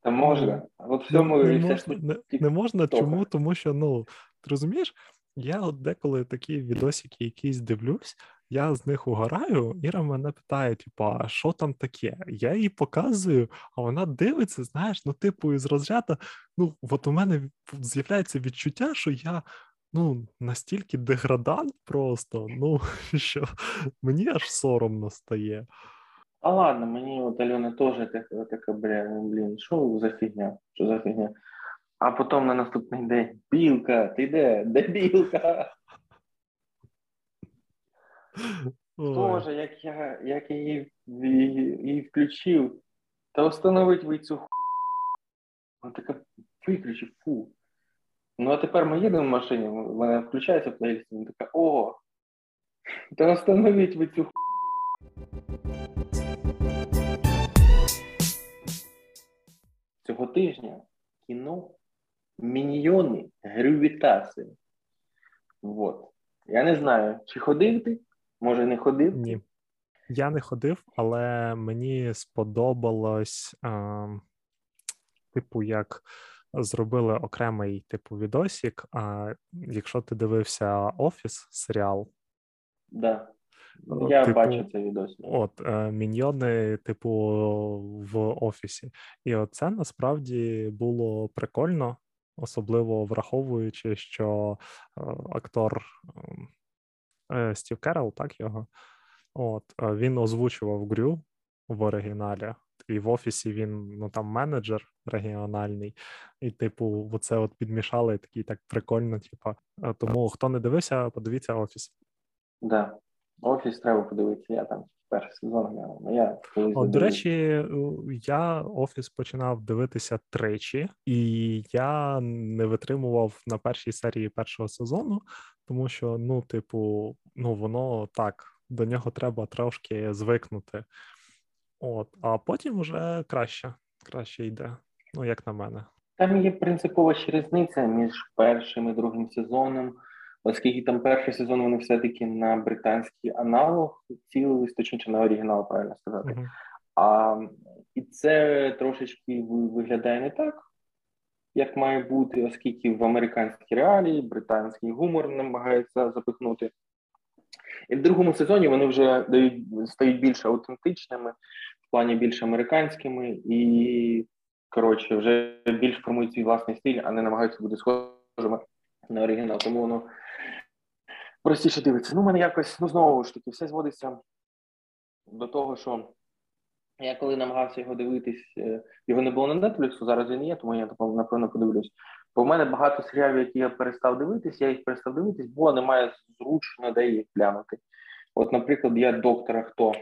Та можна. От в цьому не вся можна, не, не можна. Чому? Тому що, ну, ти розумієш, я от деколи такі відосики якісь дивлюсь, я з них угораю, Іра мене питає, типу, а що там таке? Я їй показую, а вона дивиться, знаєш, ну, типу, із розряду, ну, от у мене з'являється відчуття, що я. Ну, настільки деградант просто, ну [laughs] що мені аж соромно стає. А ладно, мені от Альона теж така, така бля, ну, блін, що за фігня? Що за фігня? А потім на наступний день білка, ти де? Де білка? Тоже, як я, як я її, її, її включив, та встановить ви цю ху. Вона така виключи, фу. Ну а тепер ми їдемо в машині, вона включається плейліст, вона така, о, та встановіть ви цю ху. Цього тижня кіно Міньйони Грювітаси. Вот. Я не знаю, чи ходив ти, може не ходив. Ні. Я не ходив, але мені сподобалось, а, типу, як зробили окремий типу відосік. А якщо ти дивився Офіс серіал, Да. Я типу, бачу цей відос. от е, міньйони, типу, в офісі. І оце насправді було прикольно, особливо враховуючи, що е, актор ем, е, Стів Керрол, так його, от, він озвучував Грю в оригіналі, і в офісі він ну там менеджер регіональний, і, типу, оце от підмішали такий так прикольно. Типу, тому хто не дивився, подивіться офіс. Да. Офіс треба подивитися, я там перший сезон глянув. Ну, я колись От, до речі, я офіс починав дивитися тричі, і я не витримував на першій серії першого сезону, тому що, ну, типу, ну воно так, до нього треба трошки звикнути. От, а потім вже краще, краще йде. Ну, як на мене. Там є принципова ще різниця між першим і другим сезоном, оскільки там перший сезон вони все-таки на британський аналог цілились, точніше на оригінал, правильно сказати. Мгм. А, і це трошечки виглядає не так, як має бути, оскільки в американській реалії британський гумор намагається запихнути. І в другому сезоні вони вже дають стають більш аутентичними, в плані більш американськими, і коротше, вже більш формують свій власний стиль, а не намагаються бути схожими на оригінал. Тому воно простіше дивиться. Ну, в мене якось, ну знову ж таки, все зводиться до того, що я коли намагався його дивитись, е, його не було на Netflix, зараз він є, тому я напевно подивлюсь. Бо в мене багато серіалів, які я перестав дивитись, я їх перестав дивитись, бо немає зручно де їх глянути. От, наприклад, я доктора хто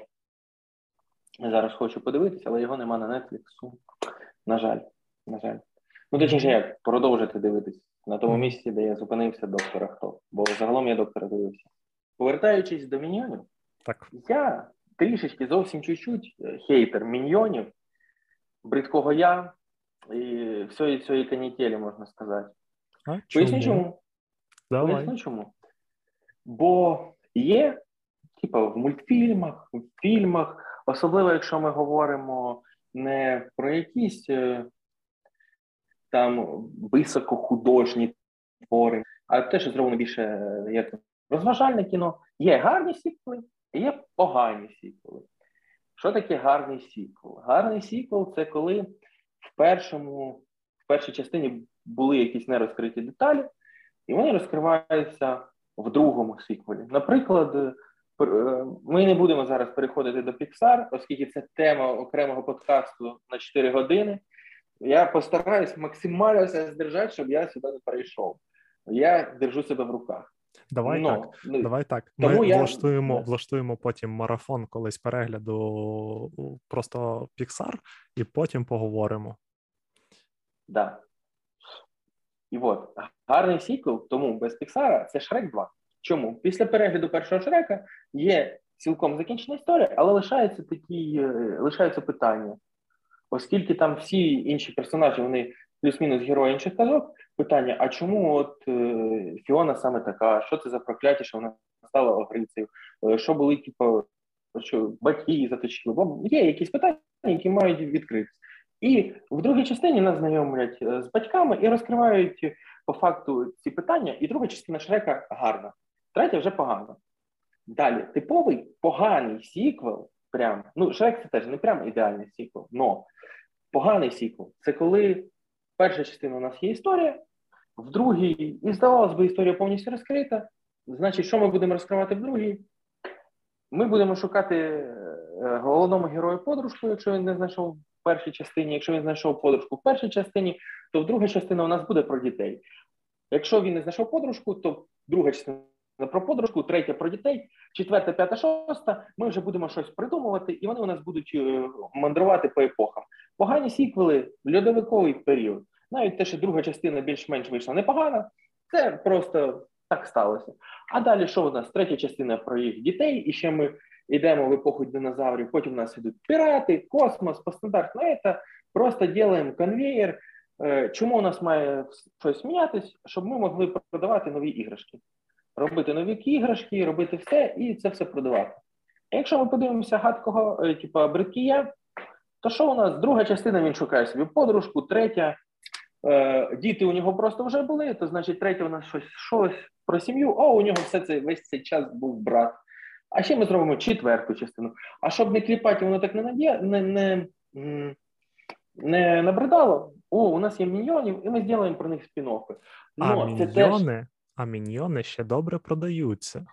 зараз хочу подивитися, але його нема на Netflix. На жаль, на жаль. Ну, точніше, як продовжити дивитись на тому місці, де я зупинився доктора хто. Бо загалом я доктора дивився. Повертаючись до міньйонів, Так. я трішечки зовсім чуть-чуть е, хейтер міньйонів, бридкого я і всієї цієї канітелі, можна сказати. А Поясню чому. Давай. Поясню чому. Бо є, типу, в мультфільмах, в фільмах, особливо якщо ми говоримо не про якісь е, там високохудожні твори, а те, що зроблено більше е, як розважальне кіно. Є гарні сіквели, є погані сіквели. Що таке гарний сіквел? Гарний сіквел це коли в першому, в першій частині були якісь нерозкриті деталі, і вони розкриваються в другому сіквелі. Наприклад, е, ми не будемо зараз переходити до Pixar, оскільки це тема окремого подкасту на 4 години. Я постараюсь максимально себе здержати, щоб я сюди не перейшов. Я держу себе в руках. Давай Ну, так. ну, Давай так. Ми я- влаштуємо, влаштуємо потім марафон колись перегляду просто Pixar, і потім поговоримо. Да. І от гарний сіквел, тому без Піксара це Шрек 2. Чому? Після перегляду першого Шрека є цілком закінчена історія, але лишається такі, е, лишаються питання. Оскільки там всі інші персонажі, вони плюс-мінус герої інших казок, питання: а чому от е, Фіона саме така? Що це за прокляття, що вона стала огрицею? Е, що були, типу, що батьки її заточили? Бо є якісь питання, які мають відкритися. І в другій частині нас знайомлять е, з батьками і розкривають по факту ці питання. І друга частина Шрека гарна, третя вже погана. Далі, типовий поганий сіквел, прям, ну, Шрек це теж не прям ідеальний сіквел, но поганий сіквел це коли перша частина у нас є історія, в другій, і здавалось би, історія повністю розкрита. Значить, що ми будемо розкривати в другій? Ми будемо шукати е, головному герою подружку, якщо він не знайшов в першій частині. Якщо він знайшов подружку в першій частині, то в друга частина у нас буде про дітей. Якщо він не знайшов подружку, то друга частина про подружку, третя про дітей, четверта, п'ята, шоста. Ми вже будемо щось придумувати, і вони у нас будуть е, мандрувати по епохам. Погані сіквели, льодовиковий період. Навіть те, що друга частина більш-менш вийшла непогана, це просто так сталося. А далі що у нас? Третя частина про їх дітей, і ще ми йдемо в епоху динозаврів, потім у нас йдуть пірати, космос, постандартно це. Просто робимо конвеєр. Е, Чому у нас має щось мінятись? Щоб ми могли продавати нові іграшки. Робити нові іграшки, робити все і це все продавати. А якщо ми подивимося гадкого, типу Бриткія, то що у нас? Друга частина він шукає собі подружку, третя. Е, діти у нього просто вже були, то значить, третя у нас щось, щось про сім'ю. О, у нього все це весь цей час був брат. А ще ми зробимо четверту частину. А щоб не кліпати, воно так не надє, не, не, не набридало. О, у нас є міньйонів, і ми зробимо про них спін-оффи. А Ну, міньйони, а міньйони ще добре продаються.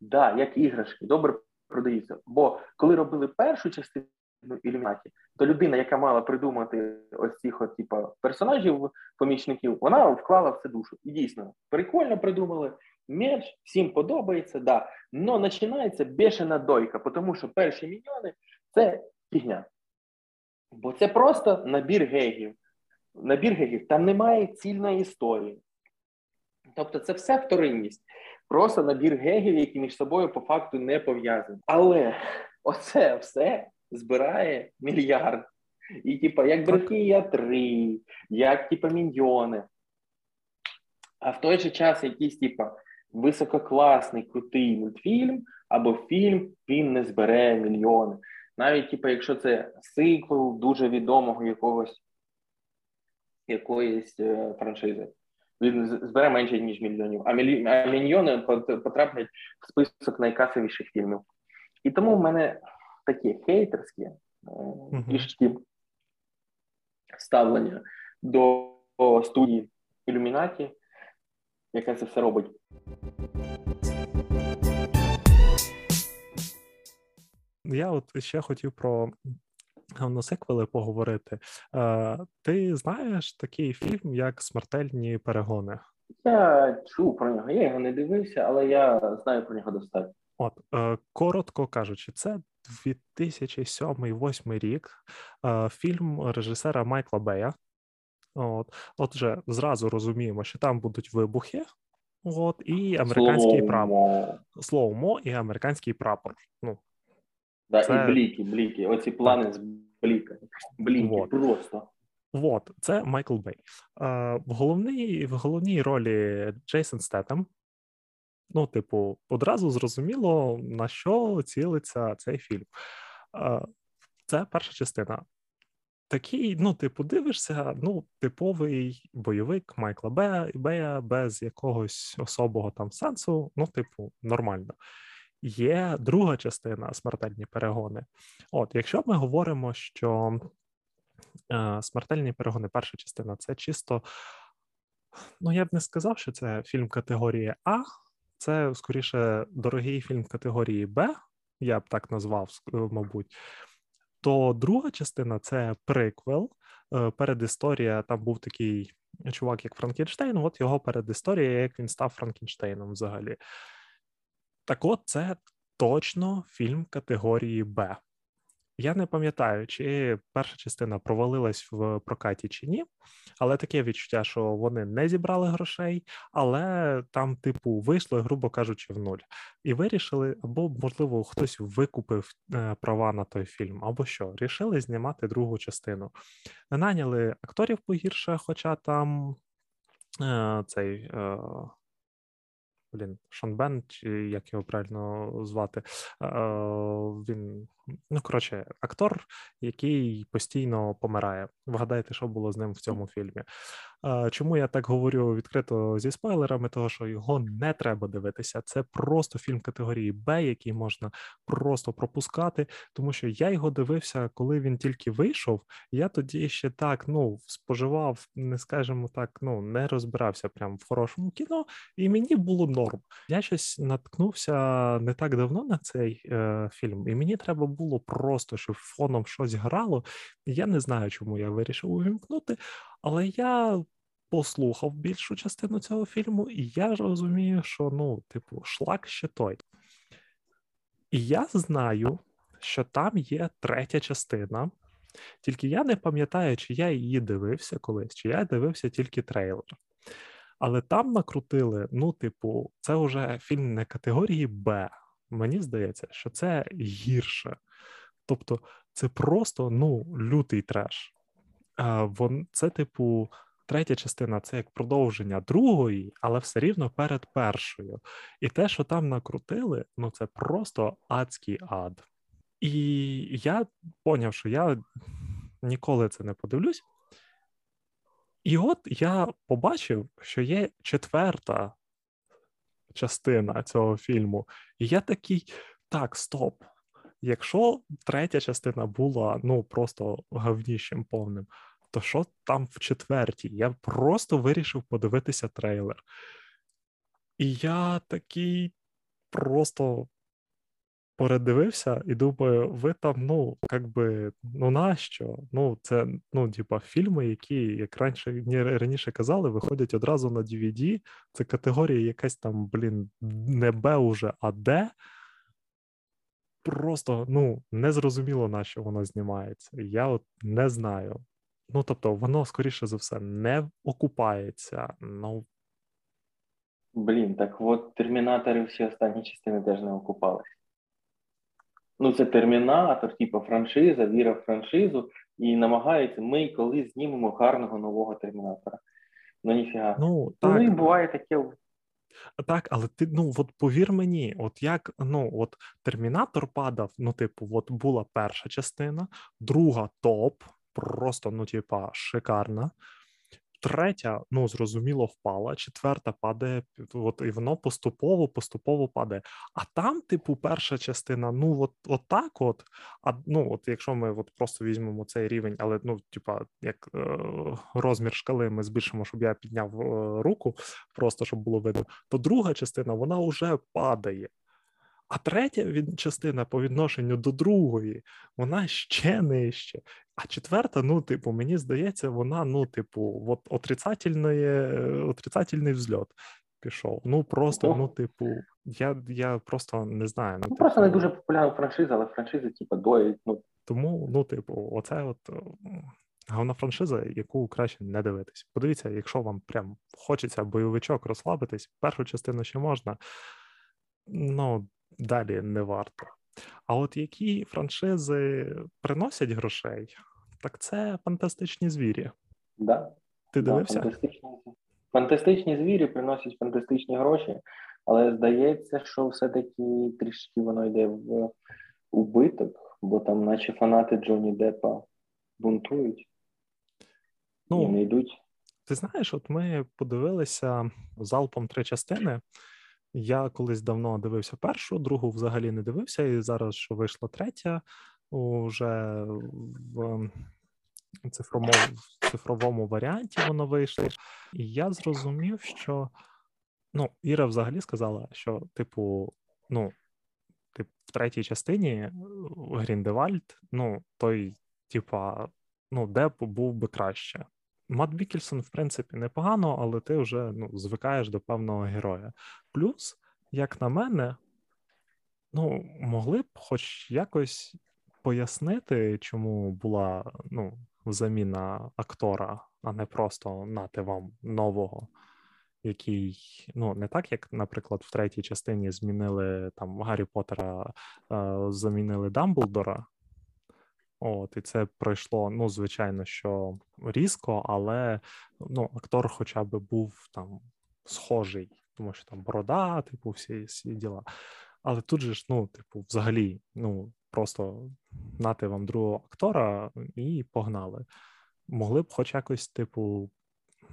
Да, як іграшки, добре продаються. Бо коли робили першу частину ілюмінаті, то людина, яка мала придумати ось цих от, типу, персонажів, помічників, вона вклала в це душу. І дійсно, прикольно придумали. Меч всім подобається, да. Но починається бешена дойка, тому що перші міньйони це фігня. Бо це просто набір гегів. Набір гегів, там немає цільної історії. Тобто це все вторинність. Просто набір гегів, які між собою по факту не пов'язані. Але оце все збирає мільярд. І, типа, як Бракія 3, як типа міньйони. А в той же час якийсь, типа, висококласний, крутий мультфільм або фільм, він не збере мільйони. Навіть, типа, якщо це сиквел дуже відомого якогось якоїсь е, франшизи. Він збере менше, ніж мільйонів, а, мільйони потраплять в список найкасовіших фільмів. І тому в мене такі хейтерські е, трішки ставлення до студії Ілюмінаті, яка це все робить. Я от ще хотів про говносиквели поговорити. Е, ти знаєш такий фільм, як Смертельні перегони? Я чув про нього, я його не дивився, але я знаю про нього достатньо. От, е, коротко кажучи, це 2007-2008 рік. Е, фільм режисера Майкла Бея. От, отже, зразу розуміємо, що там будуть вибухи, от, і американський прапор. Слово. Слоумо і американський прапор. Ну, Да, Це- І бліки, бліки. Оці плани з бліка. Бліки, Вот. просто. От, це Майкл Бей. Е, в, головній, в головній ролі Джейсон Стетем. Ну, типу, одразу зрозуміло, на що цілиться цей фільм. Е, це перша частина. Такий, ну, типу, дивишся, ну, типовий бойовик Майкла Бея, Бея без якогось особого там сенсу, ну, типу, нормально. Є друга частина смертельні перегони. От, якщо ми говоримо, що е, смертельні перегони, перша частина, це чисто. Ну, я б не сказав, що це фільм категорії А, це скоріше дорогий фільм категорії Б, я б так назвав, е, мабуть. то друга частина це приквел. Е, передісторія. Там був такий чувак, як Франкенштейн. От його передісторія, як він став Франкенштейном взагалі. Так от, це точно фільм категорії Б. Я не пам'ятаю, чи перша частина провалилась в прокаті чи ні, але таке відчуття, що вони не зібрали грошей, але там, типу, вийшло, грубо кажучи, в нуль. І вирішили, або, можливо, хтось викупив е, права на той фільм, або що, рішили знімати другу частину. Наняли акторів погірше, хоча там е, цей. Е, Блін, Шон Бен, чи як його правильно звати, він Ну, коротше, актор, який постійно помирає. Вгадайте, що було з ним в цьому фільмі. Чому я так говорю відкрито зі спойлерами? Того, що його не треба дивитися. Це просто фільм категорії Б, який можна просто пропускати, тому що я його дивився, коли він тільки вийшов. Я тоді ще так ну споживав, не скажімо так, ну не розбирався прям в хорошому кіно, і мені було норм. Я щось наткнувся не так давно на цей е, фільм, і мені треба було просто, щоб фоном щось грало. Я не знаю, чому я вирішив увімкнути, але я послухав більшу частину цього фільму, і я розумію, що ну, типу, шлак ще той. І я знаю, що там є третя частина. Тільки я не пам'ятаю, чи я її дивився колись, чи я дивився тільки трейлер. Але там накрутили, ну, типу, це вже фільм не категорії Б. Мені здається, що це гірше. Тобто, це просто ну, лютий треш. Це, типу, третя частина це як продовження другої, але все рівно перед першою. І те, що там накрутили, ну це просто адський ад. І я поняв, що я ніколи це не подивлюсь. І от я побачив, що є четверта частина цього фільму, і я такий: так, стоп. Якщо третя частина була ну просто гавніщем повним, то що там в четвертій? Я просто вирішив подивитися трейлер. І я такий просто передивився і думаю, ви там, ну, як би, ну нащо? Ну, це ну, типа, фільми, які, як раніше раніше казали, виходять одразу на DVD. Це категорія якась там, блін, не Б уже, а Д просто ну незрозуміло на що воно знімається. Я от не знаю. Ну тобто, воно скоріше за все не окупається. Ну блін, так от термінатори всі останні частини теж не окупались. Ну, це термінатор, типу франшиза, віра в франшизу, і намагаються ми коли знімемо гарного нового термінатора. Ну ніфіга. Ну, так. Ну і буває таке так, але ти ну от повір мені, от як ну от Термінатор падав, ну, типу, от була перша частина, друга топ, просто ну, типа, шикарна третя, ну зрозуміло, впала, четверта падає, от і воно поступово, поступово падає. А там, типу, перша частина, ну от, от так, от, а ну от якщо ми от просто візьмемо цей рівень, але ну, типа, як е, розмір шкали, ми збільшимо, щоб я підняв е, руку, просто щоб було видно, то друга частина вона вже падає. А третя від частина по відношенню до другої, вона ще нижче. А четверта, ну, типу, мені здається, вона, ну, типу, от отрицательний, отрицательний взльот пішов. Ну, просто, ну, типу, я я просто не знаю. Ну, ну Просто типу, не дуже популярна франшиза, але франшизи, типу, доють. Ну. Тому, ну, типу, оце от головна франшиза, яку краще не дивитись. Подивіться, якщо вам прям хочеться бойовичок розслабитись, першу частину ще можна. Ну, далі не варто. А от які франшизи приносять грошей, так це фантастичні звірі. Да. Ти да, дивився? Фантастичні, фантастичні звірі приносять фантастичні гроші, але здається, що все-таки трішки воно йде в убиток, бо там, наче фанати Джонні Деппа бунтують ну, і не йдуть. Ти знаєш, от ми подивилися залпом три частини. Я колись давно дивився першу, другу взагалі не дивився, і зараз, що вийшла третя, уже в цифровому, в цифровому варіанті воно вийшло. І я зрозумів, що ну, Іра взагалі сказала, що, типу, ну, тип, в третій частині е, Гріндевальд, ну, той, типа, ну, де був би краще. Мадс Міккельсен, в принципі, непогано, але ти вже ну, звикаєш до певного героя. Плюс, як на мене, ну, могли б хоч якось пояснити, чому була ну, заміна актора, а не просто нате вам нового, який, ну, не так, як, наприклад, в третій частині змінили там Гаррі Поттера, замінили Дамблдора. От, і це пройшло, ну, звичайно, що різко, але ну, актор хоча б був там схожий, тому що там борода, типу, всі всі діла. Але тут же ж, ну, типу, взагалі, ну, просто нати вам другого актора і погнали. Могли б хоч якось, типу,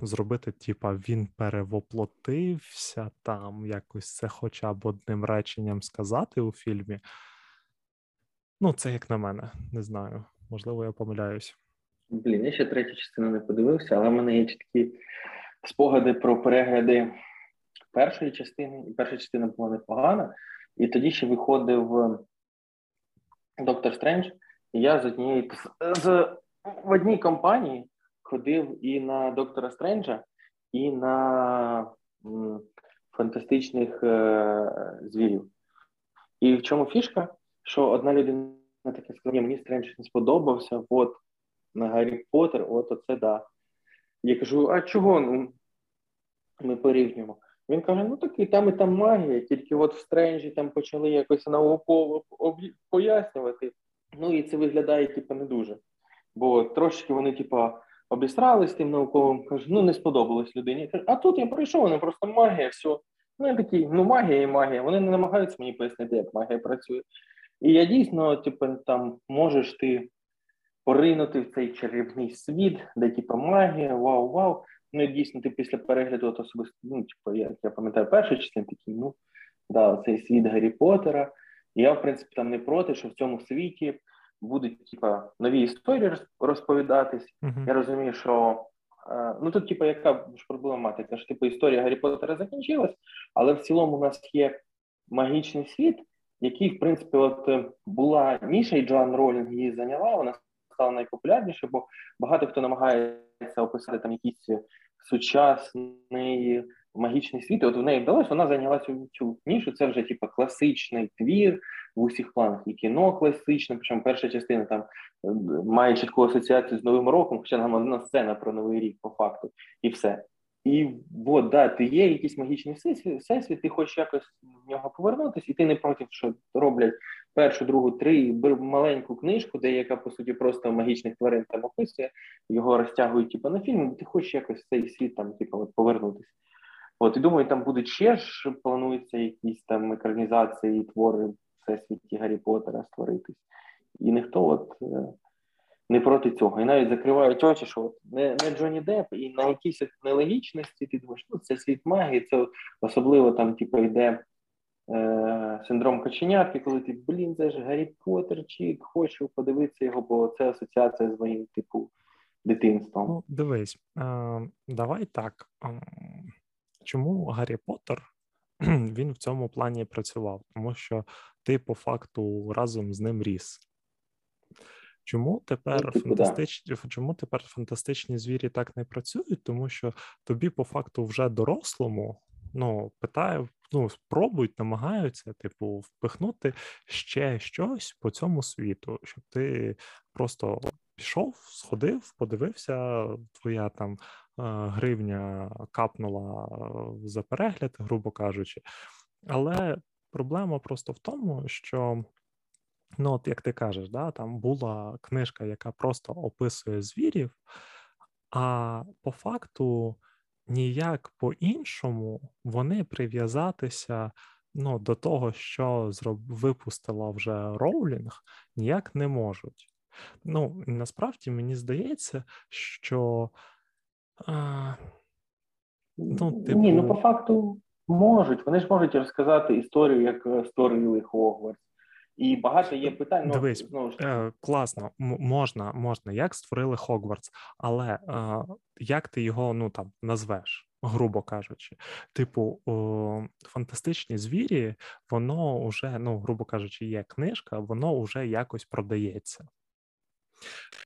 зробити, типа, він перевоплотився там, якось це хоча б одним реченням сказати у фільмі. Ну, це як на мене, не знаю. Можливо, я помиляюсь. Блін, я ще третю частину не подивився, але в мене є чіткі спогади про перегляди першої частини, і перша частина була непогана. І тоді ще виходив е, Доктор Стрендж, і я з однієї з в одній компанії ходив і на доктора Стренджа, і на фантастичних е, звірів. І в чому фішка? Що одна людина таке сказала, мені Стрендж не сподобався, от на Гаррі Поттер, от оце да. Я кажу: а чого ну, ми порівнюємо? Він каже: ну так і там, і там магія, тільки от в Стренджі там почали якось науково пояснювати. Ну і це виглядає, типу, не дуже. Бо трошки вони, типу, обістрались тим науковим, кажуть, ну не сподобалось людині. Кажу, а тут я прийшов, вони просто магія, все. Ну, я такий, ну магія і магія. Вони не намагаються мені пояснити, як магія працює. І я дійсно, типу, там можеш ти поринути в цей чарівний світ, де типу, магія, вау-вау. Ну і дійсно, ти після перегляду от особисто, ну, типу, я я пам'ятаю перший частин такий, ну да, цей світ Гаррі Поттера. І я, в принципі, там не проти, що в цьому світі будуть типа нові історії розповідатись. Uh-huh. Я розумію, що е, ну тут, типу, яка ж проблематика? що типу історія Гаррі Поттера закінчилась, але в цілому у нас є магічний світ, який, в принципі, от е, була ніша, і Джоан Ролінг її зайняла. Вона стала найпопулярніше, бо багато хто намагається описати там якісь сучасний магічний світ. От в неї вдалося, вона зайняла цю цю нішу. Це вже типу, класичний твір в усіх планах. І кіно класичне, причому перша частина там е, має чітку асоціацію з Новим роком, хоча нам одна сцена про новий рік по факту, і все. І от, да, ти є якийсь магічний всесвіт, ти хочеш якось в нього повернутися, і ти не проти, що роблять першу, другу, три маленьку книжку, де яка по суті просто магічних тварин там описує, його розтягують типу, на фільм, і ти хочеш якось в цей світ там, типу, от, повернутися. От і думаю, там будуть ще ж плануються якісь там екранізації, твори всесвіті Гаррі Поттера створитись. І ніхто от е, не проти цього. І навіть закривають очі, що не не Джонні Депп, і на якійсь нелогічності ти думаєш, ну це світ магії, це особливо там, типу, йде е, синдром каченятки, коли ти, блін, це ж Гаррі Поттерчик, хочу подивитися його, бо це асоціація з моїм, типу, дитинством. Ну, Дивись, е, давай так. Чому Гаррі Поттер [clears throat] він в цьому плані працював? Тому що ти по факту разом з ним ріс. Чому тепер ну, фантастичні чому тепер фантастичні звірі так не працюють? Тому що тобі, по факту, вже дорослому ну, питає, ну, спробують, намагаються, типу, впихнути ще щось по цьому світу, щоб ти просто пішов, сходив, подивився, твоя там гривня капнула за перегляд, грубо кажучи. Але проблема просто в тому, що. Ну, от як ти кажеш, да, там була книжка, яка просто описує звірів, а по факту ніяк по-іншому вони прив'язатися ну, до того, що зроб... випустила вже Роулінг, ніяк не можуть. Ну, насправді мені здається, що. А... Ну, типу... Ні, ну по факту можуть. Вони ж можуть розказати історію, як е, створили Хогвартс. І багато є питань. Ну, Дивись, ну, е, класно, м- можна, можна, як створили Хогвартс, але е, як ти його ну там назвеш? грубо кажучи. Типу, о, фантастичні звірі, воно вже, ну, грубо кажучи, є книжка, воно вже якось продається.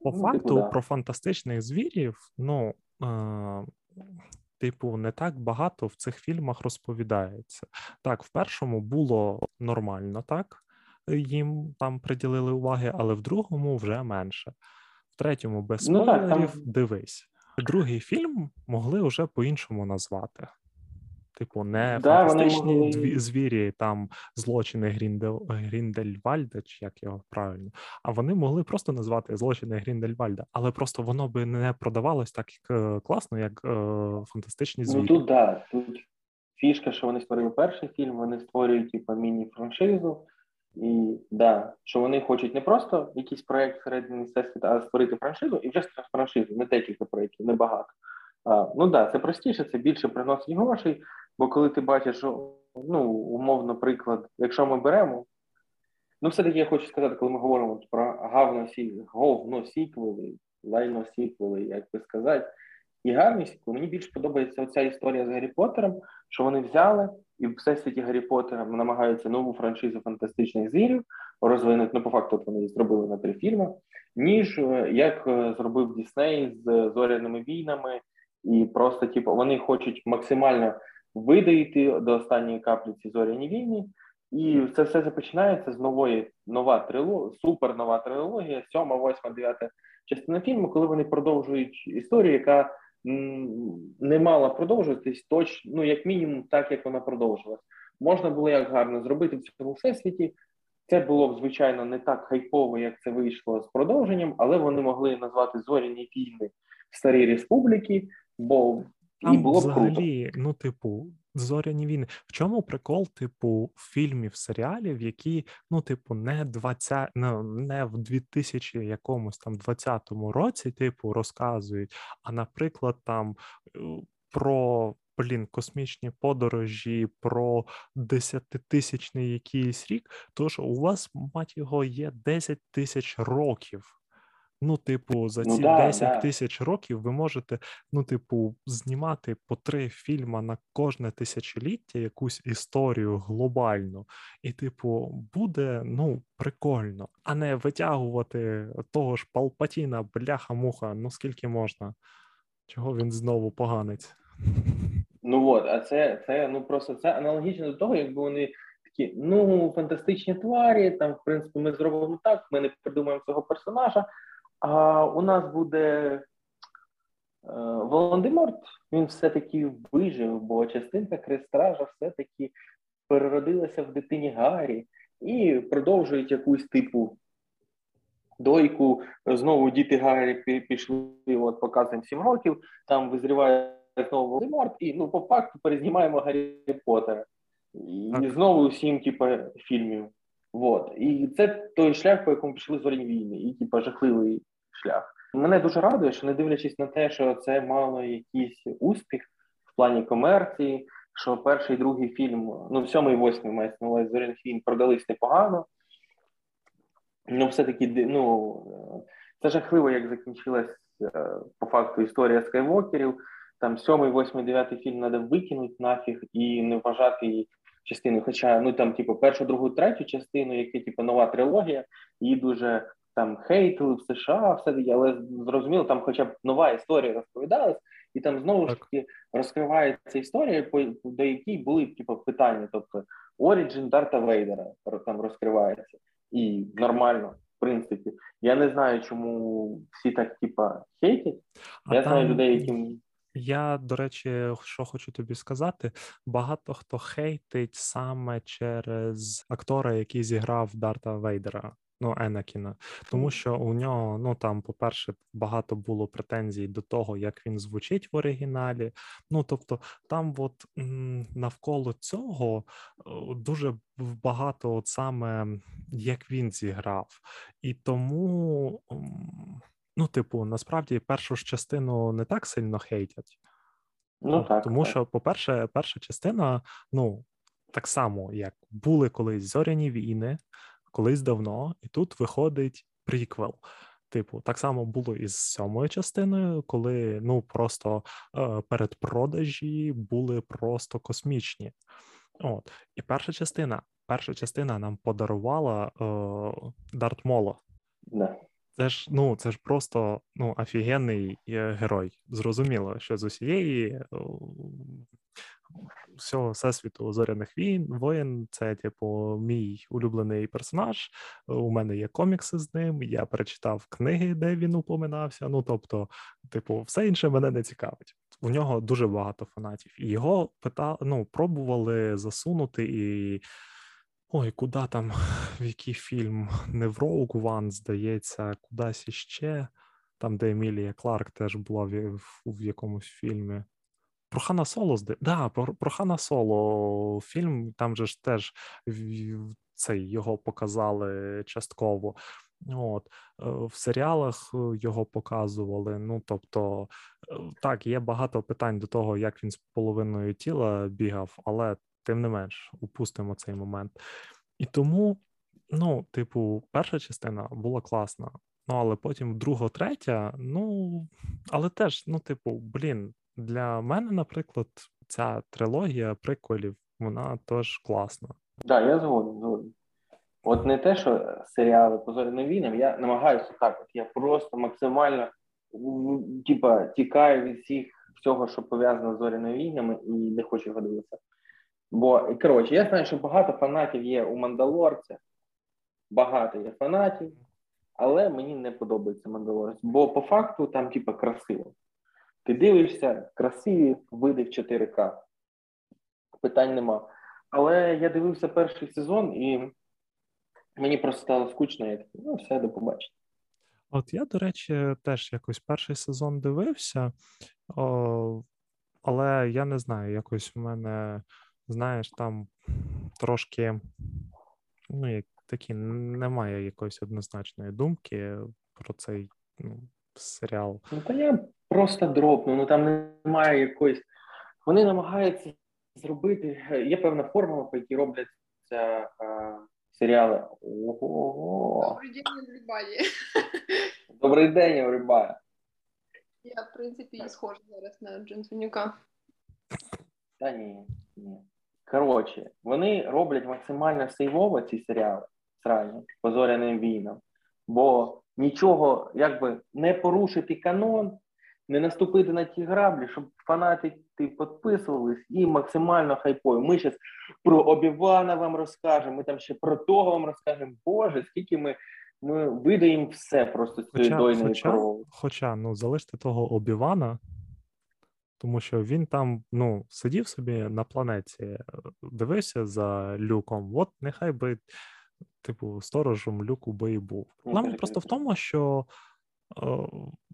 По Ну, факту, типу, да. про фантастичних звірів, ну. Е- Типу, не так багато в цих фільмах розповідається. Так, в першому було нормально, так їм там приділили уваги, але в другому вже менше. В третьому без Ну так, там- дивись. Другий фільм могли вже по-іншому назвати. Типу, не Да, фантастичні могли- звірі, там злочини Гріндел... Гріндельвальда, чи як його правильно, а вони могли просто назвати злочини Гріндельвальда, але просто воно би не продавалось так е, класно, як е, фантастичні звірі. Ну тут да, тут фішка, що вони створили перший фільм, вони створюють типу, міні-франшизу. І да, що вони хочуть не просто якийсь проект всередині всесвіта, а створити франшизу і вже франшизу, не декілька проєктів, не багато. А, ну да, це простіше, це більше приносить грошей, бо коли ти бачиш, що, ну, умовно, приклад, якщо ми беремо, ну все-таки я хочу сказати, коли ми говоримо про гавно сі, говно сіквели, лайно сіквели, як би сказати, і гарні сіквели, мені більше подобається оця історія з Гаррі Поттером, що вони взяли і в всесвіті Гаррі Поттера намагаються нову франшизу фантастичних звірів розвинути. Ну, по факту, вони її зробили на три фільми, ніж е, як е, зробив Дісней з зоряними війнами, і просто, типу, вони хочуть максимально видаїти до останньої каплі ці зоряні війни. І це все починається з нової нова трилогія, супер нова трилогія, сьома, восьма, дев'ята частина фільму, коли вони продовжують історію, яка не мала продовжуватись точно, ну як мінімум, так як вона продовжилась. Можна було як гарно зробити в цьому всесвіті. Це було б звичайно не так хайпово, як це вийшло з продовженням, але вони могли назвати зоряні війни Старій Республіки, бо і Там було б круто. ну, типу, зоряні війни. В чому прикол, типу, фільмів, серіалів, які, ну, типу, не 20, ну, не в 2000 якомусь там 20-му році, типу, розказують, а, наприклад, там е, про. Блін, космічні подорожі про десятитисячний якийсь рік, тож у вас, мать його, є 10 тисяч років. Ну, типу, за Ну ці да, 10 да. тисяч років ви можете ну, типу, знімати по три фільми на кожне тисячоліття якусь історію глобальну, і, типу, буде ну прикольно, а не витягувати того ж Палпатіна, бляха-муха. Ну скільки можна? Чого він знову поганець? Ну от, а це, це ну просто це аналогічно до того, якби вони такі, ну, фантастичні тварі, там, в принципі, ми зробимо так, ми не придумаємо цього персонажа. А у нас буде е, Волан-де-Морт, він все-таки вижив, бо частинка Крестража все-таки переродилася в дитині Гаррі і продовжують якусь типу дойку. Знову діти Гаррі пішли, от показуємо 7 років, там визріває знову Волан-де-Морт, і ну, по факту перезнімаємо Гаррі Поттера. І знову сім, типу, фільмів. Вот. І це той шлях, по якому пішли зоряні війни, і типу, жахливий шлях. Мене дуже радує, що не дивлячись на те, що це мало якийсь успіх в плані комерції, що перший і другий фільм, ну сьомий і восьмий мається на увазі зоряний фільм, продались непогано. Ну, все-таки, ну, це жахливо, як закінчилась е, по факту історія Скайвокерів. Там сьомий, восьмий, дев'ятий фільм треба викинути нафіг і не вважати її частиною. Хоча, ну там, типу, першу, другу, третю частину, яка типу нова трилогія, її дуже там хейтили в США, все але зрозуміло, там хоча б нова історія розповідалась, і там знову ж таки розкривається історія, по до якій були типу, питання. Тобто Оріджин Дарта Вейдера там розкривається. І нормально, в принципі. Я не знаю, чому всі так, типа, хейтять. А Я знаю там людей, яким Я, до речі, що хочу тобі сказати, багато хто хейтить саме через актора, який зіграв Дарта Вейдера. Ну, Енакіна, тому що у нього, ну там, по-перше, багато було претензій до того, як він звучить в оригіналі. Ну тобто, там, от навколо цього дуже багато, от саме як він зіграв, і тому, ну, типу, насправді першу ж частину не так сильно хейтять. ну так. Тому так. що, по-перше, перша частина, ну, так само, як були колись зоряні війни, колись давно, і тут виходить приквел. Типу, так само було і з сьомою частиною, коли ну просто е, передпродажі були просто космічні. От, і перша частина. Перша частина нам подарувала е, Дарт Моло. Да. Це ж ну це ж просто ну офігенний е, герой. Зрозуміло, що з усієї всього всесвіту зоряних війн воїн. Це, типу, мій улюблений персонаж. У мене є комікси з ним. Я перечитав книги, де він упоминався. Ну тобто, типу, все інше мене не цікавить. У нього дуже багато фанатів, і його питали, ну, пробували засунути і. Ой, куди там, [laughs] в який фільм? Не в Rogue One, здається, кудись іще, там, де Емілія Кларк теж була в, в, якомусь фільмі. Про Хана Соло, зда... да, про, про Хана Соло фільм, там же ж теж цей його показали частково. От, е, в серіалах е, його показували. Ну, тобто, е, так, є багато питань до того, як він з половиною тіла бігав, але тим не менш, упустимо цей момент. І тому, ну, типу, перша частина була класна. Ну, але потім друга, третя, ну, але теж, ну, типу, блін, для мене, наприклад, ця трилогія приквелів, вона теж класна. Да, я згоден, згоден. От не те, що серіали по зоряним війнам, я намагаюся так. От я просто максимально типа тікаю від всіх всього, що пов'язано з зоряними війнами, і не хочу його дивитися. Бо коротше, я знаю, що багато фанатів є у Мандалорця, багато є фанатів, але мені не подобається Мандалорець, бо по факту там, типа, красиво. Ти дивишся, красиві види в 4К. Питань нема. Але я дивився перший сезон, і мені просто стало скучно. Я такий, ну, все, до побачення. От я, до речі, теж якось перший сезон дивився, о, але я не знаю, якось в мене, знаєш, там трошки, ну, як такі, немає якоїсь однозначної думки про цей ну, серіал. Ну, та я просто дропну, ну там немає якоїсь. Вони намагаються зробити. Є певна формула, по якій робляться е, серіали. Ого. Добрый день, everybody. Добрий день, everybody. [laughs] Я, в принципі, і схожа зараз на Джонсонюка. Та ні, ні. Коротше, вони роблять максимально сейвово ці серіали сразу, по зоряним війнам, бо нічого, якби не порушити канон, не наступити на ті граблі, щоб фанати підписувались і максимально хайпові. Ми зараз про Обівана вам розкажемо, ми там ще про того вам розкажемо. Боже, скільки ми, ми видаємо все просто з цієї дойної хоча, корови. хоча, ну, залиште того Обівана, тому що він там ну, сидів собі на планеті, е, дивився за люком. От нехай би, типу, сторожем люку би і був. Проблема просто в тому, що е,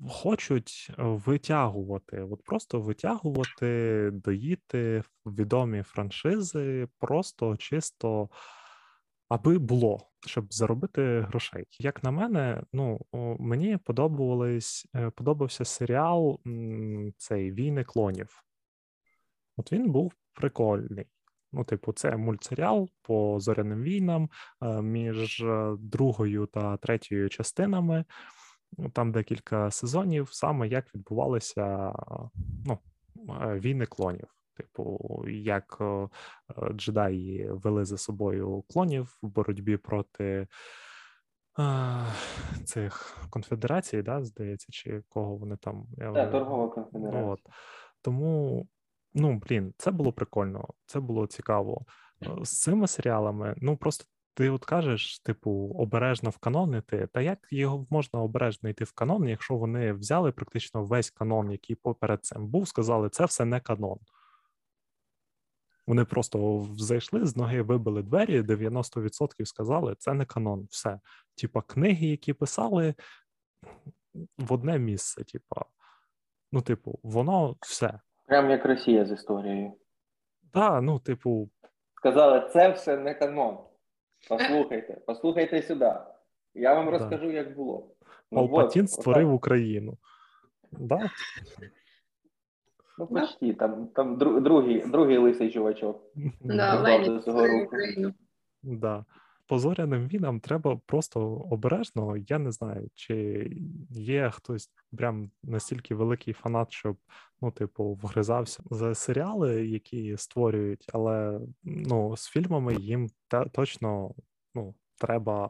хочуть витягувати, от просто витягувати, доїти відомі франшизи, просто чисто. Аби було, щоб заробити грошей. Як на мене, ну мені подобались, е, подобався серіал цей Війни клонів. От він був прикольний. Ну, типу, це мультсеріал по зоряним війнам е, між е, другою та третьою частинами. Ну, Там декілька сезонів, саме як відбувалися ну, війни клонів. Типу, як е, е, джедаї вели за собою клонів в боротьбі проти е, цих конфедерацій, да, здається, чи кого вони там. я Так, торгова конфедерація. от. Тому, ну, блін, це було прикольно, це було цікаво. Е, З цими серіалами, ну просто ти от кажеш, типу, обережно вканонити. Та як його можна обережно йти в канон, якщо вони взяли практично весь канон, який поперед цим був, сказали, це все не канон. Вони просто зайшли з ноги, вибили двері, 90% сказали, це не канон, все. Типа, книги, які писали в одне місце, типа. Ну, типу, воно все. Прям як Росія з історією. Да, ну, типу, Сказали, це все не канон. Послухайте, послухайте сюди. Я вам Да. розкажу, як було. Ну, Палпатін от, створив отак. Україну. Да? Ну, почти, там, там дру- другий, другий лисий чувачок. Да, цього. Україну. Да. по зоряним війнам треба просто обережно. Я не знаю, чи є хтось прям настільки великий фанат, щоб ну, типу, вгризався за серіали, які створюють, але ну, з фільмами їм та точно ну, треба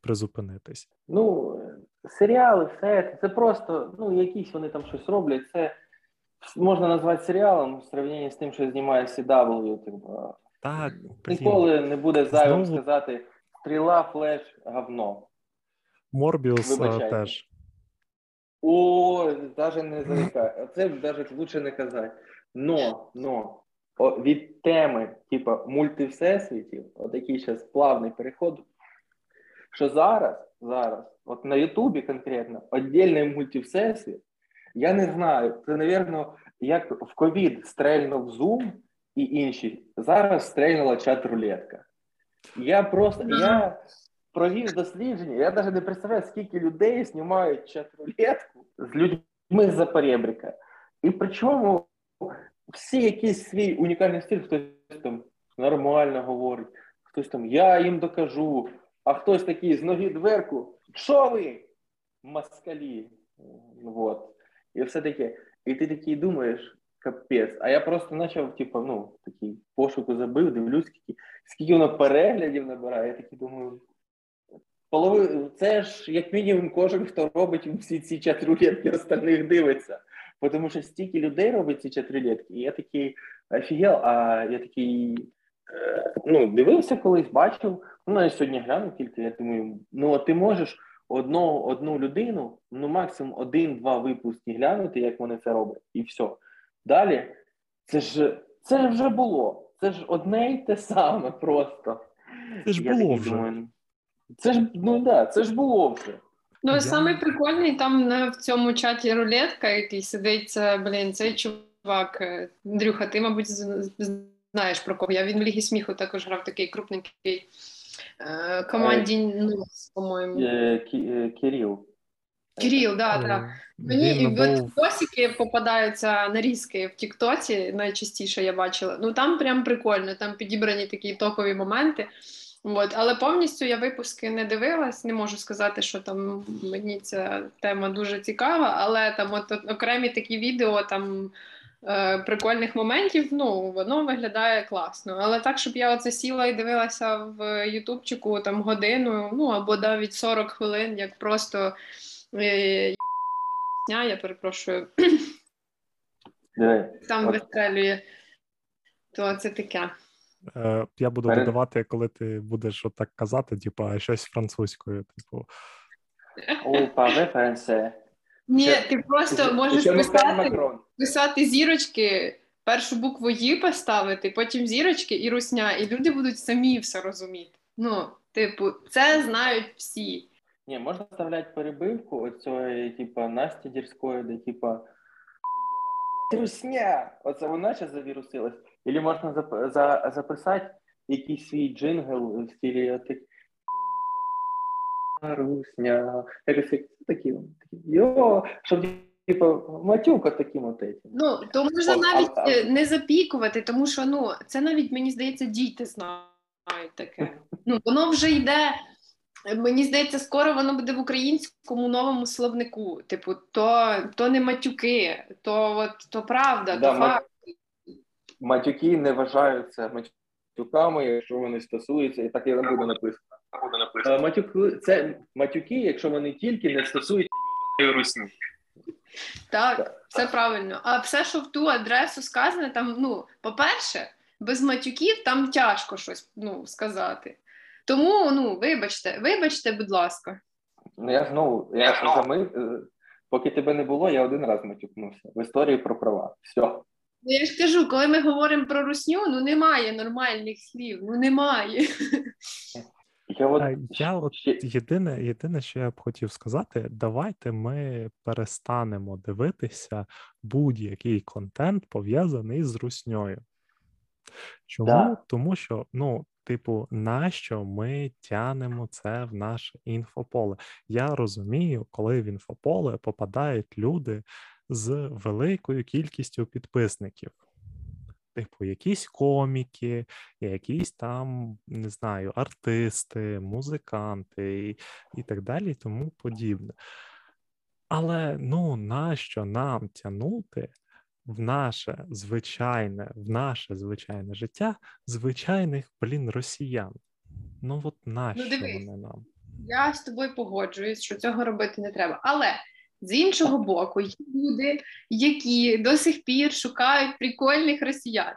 призупинитись. Ну, серіали, все це, це просто, ну, якісь вони там щось роблять. Це можна назвати серіалом в сравненні з тим, що знімає CW. Типу. Так, Ніколи не буде зайвим Знову- сказати стріла, флеш, говно. Морбіус Вибачайте. теж. О, навіть не зарікай. Це навіть лучше не казати. Но, но о, від теми, типа мультивсесвітів, отакий зараз плавний переход. Що зараз, зараз, от на Ютубі конкретно, віддільний мультивсесвіт, я не знаю. Це, напевно, як в ковід стрельнув Zoom і інші. Зараз стрельнула чат-рулетка. Я просто я провів дослідження. Я навіть не представляю, скільки людей знімають чат-рулетку з людьми з Запорєбрика. І причому всі якийсь свій унікальний стиль, хтось там нормально говорить, хтось там я їм докажу, а хтось такий з ноги дверку. Що ви? Москалі. Вот. І все таке. І ти такий думаєш, капець. А я просто почав, типу, ну, такий пошуку забив, дивлюсь, скільки, скільки воно переглядів набирає. Я такий думаю. Полови... Це ж як мінімум кожен, хто робить всі ці чат-рулетки, остальних дивиться. Тому що стільки людей робить ці чат-рулетки, і я такий офігел, а я такий е, ну, дивився колись, бачив. Ну, навіть сьогодні глянув тільки, я думаю, ну от ти можеш одну, одну людину, ну максимум один-два випуски глянути, як вони це роблять, і все. Далі, це ж це ж вже було. Це ж одне й те саме просто. Це ж Я було вже. думаю, це ж ну да, це ж було вже. Ну, Я- саме прикольний там на, в цьому чаті рулетка, який сидить, блін, цей чувак. е, Андрюха, ти, мабуть, знаєш про кого. Я він в Лігі сміху також грав такий крупненький е, команді Нос, по-моєму. Е, Кирил. Кирил, да, так. Е, Мені був досики попадаються нарізки в Тіктоці, найчастіше я бачила. Ну там прям прикольно, там підібрані такі топові моменти. От, але повністю я випуски не дивилась, не можу сказати, що там мені ця тема дуже цікава, але там от, от окремі такі відео там е, прикольних моментів, ну воно виглядає класно. Але так, щоб я оце сіла і дивилася в Ютубчику там годину, ну або навіть 40 хвилин, як просто е, Русня, я перепрошую, Диви. там вистрелює, то це таке. Е, Я буду Перед- додавати, коли ти будеш отак казати, типу, щось французькою. Типу. Ні, Ще- ти просто можеш Ще писати, писати зірочки, першу букву «Ї» поставити, потім зірочки і русня, і люди будуть самі все розуміти. Ну, типу, це знають всі. Ні, можна вставляти перебивку оцієї, типа, Насті Дірської, де типа Русня! Оце вона зараз завірусилась. Или можна зап- за, записати якийсь свій джингл в стилі. Русня. Якось такі, такі. Йо, щоб типа матюка таким от этим. Ну, то можна О, навіть а- е, не запікувати, тому що ну, це навіть, мені здається, діти знають таке. Ну, воно вже йде. Мені здається, скоро воно буде в українському новому словнику. Типу, то, то не матюки, то, от, то правда, Да, то факт. Матюки не вважаються матюками, якщо вони стосуються, і так і не буде написано. Е, Матюки це матюки, якщо вони тільки не стосуються русні. Так, все правильно. А все, що в ту адресу сказане, там, ну, по-перше, без матюків там тяжко щось ну, сказати. Тому, ну, вибачте, вибачте, будь ласка. Ну я знову, я зами, е, поки тебе не було, я один раз матюкнувся в історії про права. Все. Ну, я ж кажу, коли ми говоримо про русню, ну немає нормальних слів, ну немає. [laughs] Я от, я от єдине, єдине, що я б хотів сказати, давайте ми перестанемо дивитися будь-який контент пов'язаний з русньою. Чому? Да. Тому що, ну, типу, нащо ми тянемо це в наше інфополе? Я розумію, коли в інфополе попадають люди з великою кількістю підписників. Типу, якісь коміки, якісь там, не знаю, артисти, музиканти і, і так далі, і тому подібне. Але ну нащо нам тягнути в наше звичайне, в наше звичайне життя звичайних блін росіян? Ну от нащо дивись. вони нам? Я з тобою погоджуюсь, що цього робити не треба. Але з іншого боку, є люди, які до сих пір шукають прикольних росіян.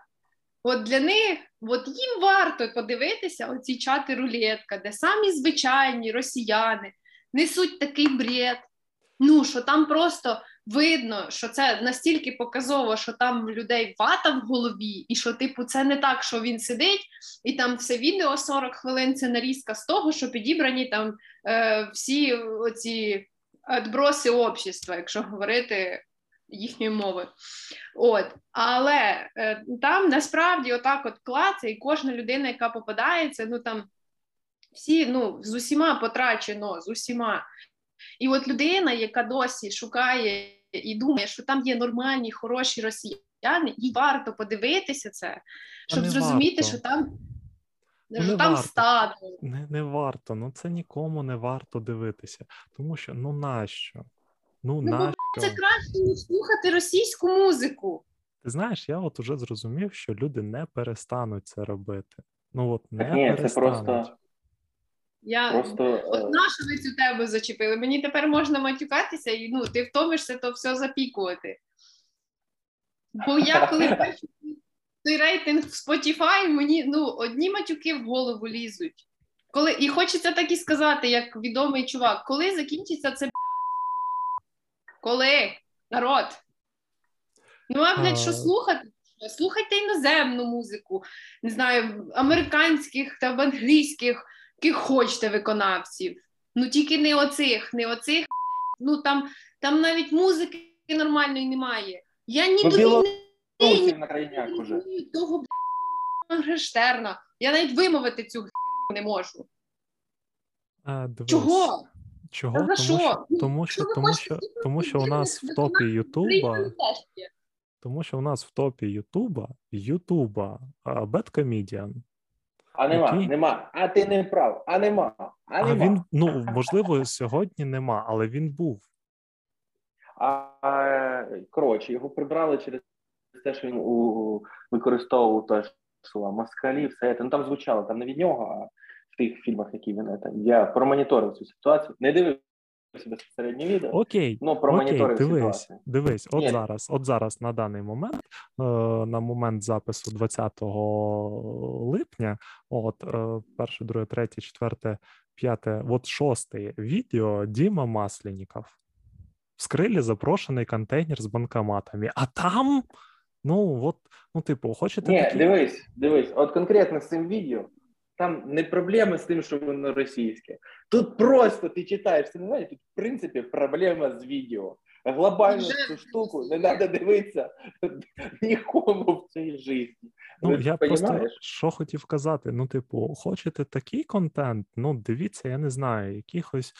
От для них, от їм варто подивитися оці чати рулетка, де самі звичайні росіяни несуть такий бред. Ну, що там просто видно, що це настільки показово, що там людей вата в голові, і що, типу, це не так, що він сидить, і там все відео 40 хвилин це нарізка з того, що підібрані там е, всі оці відброси общества, якщо говорити їхньою мовою. От, але е, там насправді отак от клаце, і кожна людина, яка попадається, ну там всі ну з усіма потрачено, з усіма. І от людина, яка досі шукає і думає, що там є нормальні, хороші росіяни, їй варто подивитися це, щоб зрозуміти, варто. що там, Ну, що не там варто. стадо. Не, не варто, ну це нікому не варто дивитися. Тому що ну нащо? Ну, Ну, бо нащо? Це краще, ніж слухати російську музику. Ти знаєш, я от уже зрозумів, що люди не перестануть це робити. Ну от не Ні, це просто, Я просто от е, нашу ви цю тему зачепили. Мені тепер можна матюкатися, і ну ти втомишся то все запікувати. Бо я коли [laughs] бачу той рейтинг в Spotify, мені ну одні матюки в голову лізуть. Коли і хочеться так і сказати, як відомий чувак, коли закінчиться це? Коли народ? Ну а блядь, що слухати? Слухайте іноземну музику, не знаю, американських та англійських, яких хочете виконавців. Ну тільки не оцих, не оцих. Ну там, там навіть музики нормальної немає. Я ні до війни, Білорусів на крайняк уже. того блядь. Я навіть вимовити цю херню не можу. А, дивись. Чого? Чого? Та за Тому що? що, Ну, тому що ви тому хочете що, тому що у нас в топі? Ютуба, тому що у нас в топі Ютуба, Ютуба, а, Bad Comedian. А нема, Який? нема. А ти не прав. А нема. А А нема. він, ну, [laughs] можливо, сьогодні нема, але він був. А, е, коротше, його прибрали через те, що він у, використовував те слова москалі, все це. Ну там звучало там не від нього, а в тих фільмах, які він це. Я промоніторив цю ситуацію. Не дивився безпосередньо відео, Окей, ну окей, дивись, ситуацію. дивись, от Ні. зараз, от зараз на даний момент, е, на момент запису 20 липня, от е, перше, друге, третє, четверте, п'яте, от шосте відео Діма Масленіков. Вскрили запрошений контейнер з банкоматами, а там, ну, от, ну, типу, хочете Ні, такі... дивись, дивись, от конкретно з цим відео. Там не проблеми з тим, що воно російське. Тут просто ти читаєш сценарій, тут в принципі проблема з відео. Глобальну Вже цю штуку не треба дивитися [laughs] нікому в цій житті. Ну, Ви я просто що хотів казати. Ну, типу, хочете такий контент? Ну, дивіться, я не знаю, якихось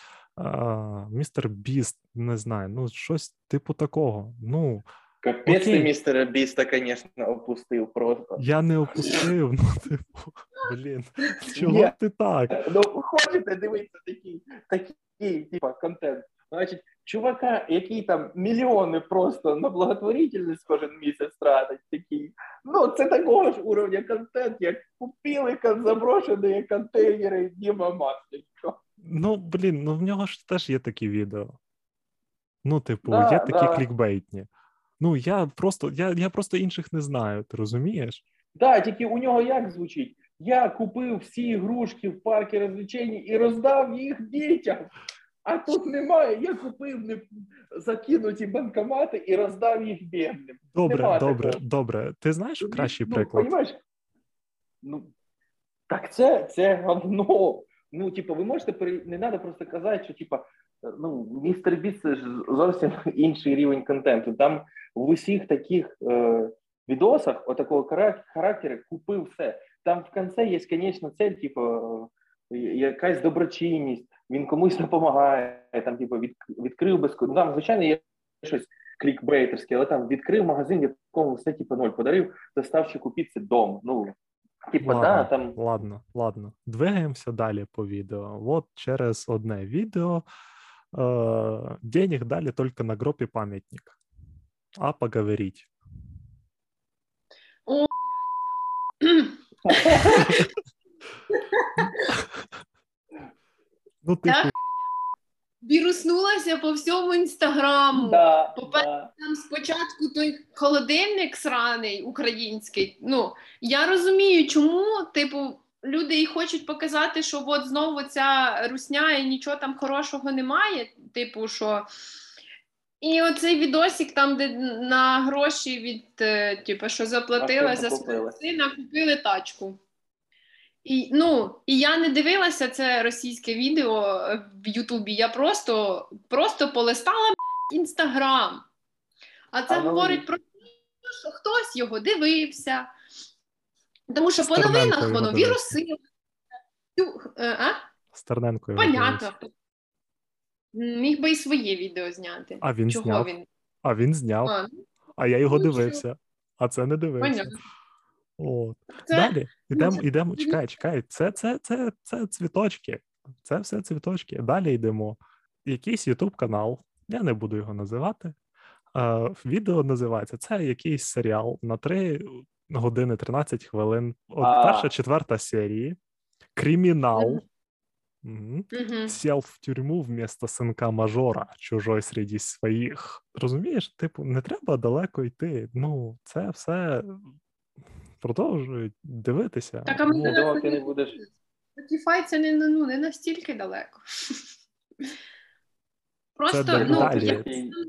містер Біст, не знаю, ну щось типу такого. Ну, Капець ти містера Біста, звісно, опустив просто. я не опустив, ну, типу, блін, чого Ні. ти так? Ну, хочете дивитися такий, такий типа, контент. Значить, чувака, який там мільйони просто на благотворительність кожен місяць тратить, такий. Ну, це такого ж уровня контент, як купили заброшені контейнери Діма Масленко. Ну, блін, ну в нього ж теж є такі відео. Ну, типу, Да, є такі да. клікбейтні. Ну, я просто, я, я просто інших не знаю, ти розумієш? Да, тільки у нього як звучить? Я купив всі ігрушки в парку розвлечень і роздав їх дітям. А тут немає. Я купив не закинуті банкомати і роздав їх бідним. Добре, Нема добре, такого. добре. Ти знаєш Ну, кращий ну, приклад? Понімаєш? Ну, так це, це говно. Ну, типу, ви можете пере- не треба просто казати, що типу, ну, містер Біст це ж зовсім інший рівень контенту. Там в усіх таких е, відосах отакого харак- характеру купив все. Там в кінці є, звісно, цель, типу, е, якась доброчинність, він комусь допомагає, там, типу, від, відкрив безкоштовно. Ну, там, звичайно, є щось клікбейтерський, але там відкрив магазин, в якому все типу ноль подарив доставщику піци дом. Ну, типу, Ладно, да, там ладно, ладно. Двигаємося далі по відео. От через одне відео э, денег дали только на гроб и памятник. А поговорить. О, [laughs] Ну, типу, віруснулася по всьому інстаграму. да, По-перше, да. Там спочатку той холодильник сраний український. Ну я розумію, чому, типу, люди і хочуть показати, що от знову ця русня і нічого там хорошого немає. Типу, що. І оцей відосик, там, де на гроші від е, типу, що заплатила за сина, купили тачку. І, ну, і я не дивилася це російське відео е, в Ютубі. Я просто, просто полистала інстаграм. А це А говорить про те, що хтось його дивився. Тому що по новинах воно вірусило. Е, А? Стерненко його Понятно. Міг би і своє відео зняти. А він Чого зняв. він? А він зняв, А, а я його ну, що? дивився, а це не дивився. понятно. От. Це Далі ідемо, це- ідемо. Чекай, чекай. Це, це, це, це цвіточки. Це все цвіточки. Далі йдемо. Якийсь Ютуб канал, я не буду його називати. Е, відео називається Це якийсь серіал на 3 години 13 хвилин. От А. перша, четверта серії. Кримінал. Мгм. Сел в тюрму вместо синка мажора, чужой серед своїх. Розумієш, типу, не треба далеко йти. Ну, це все продовжують дивитися. Так, а ми Ну, зараз не будеш. Spotify це не, ну, не настільки далеко. Просто, далі- ну, далі. я,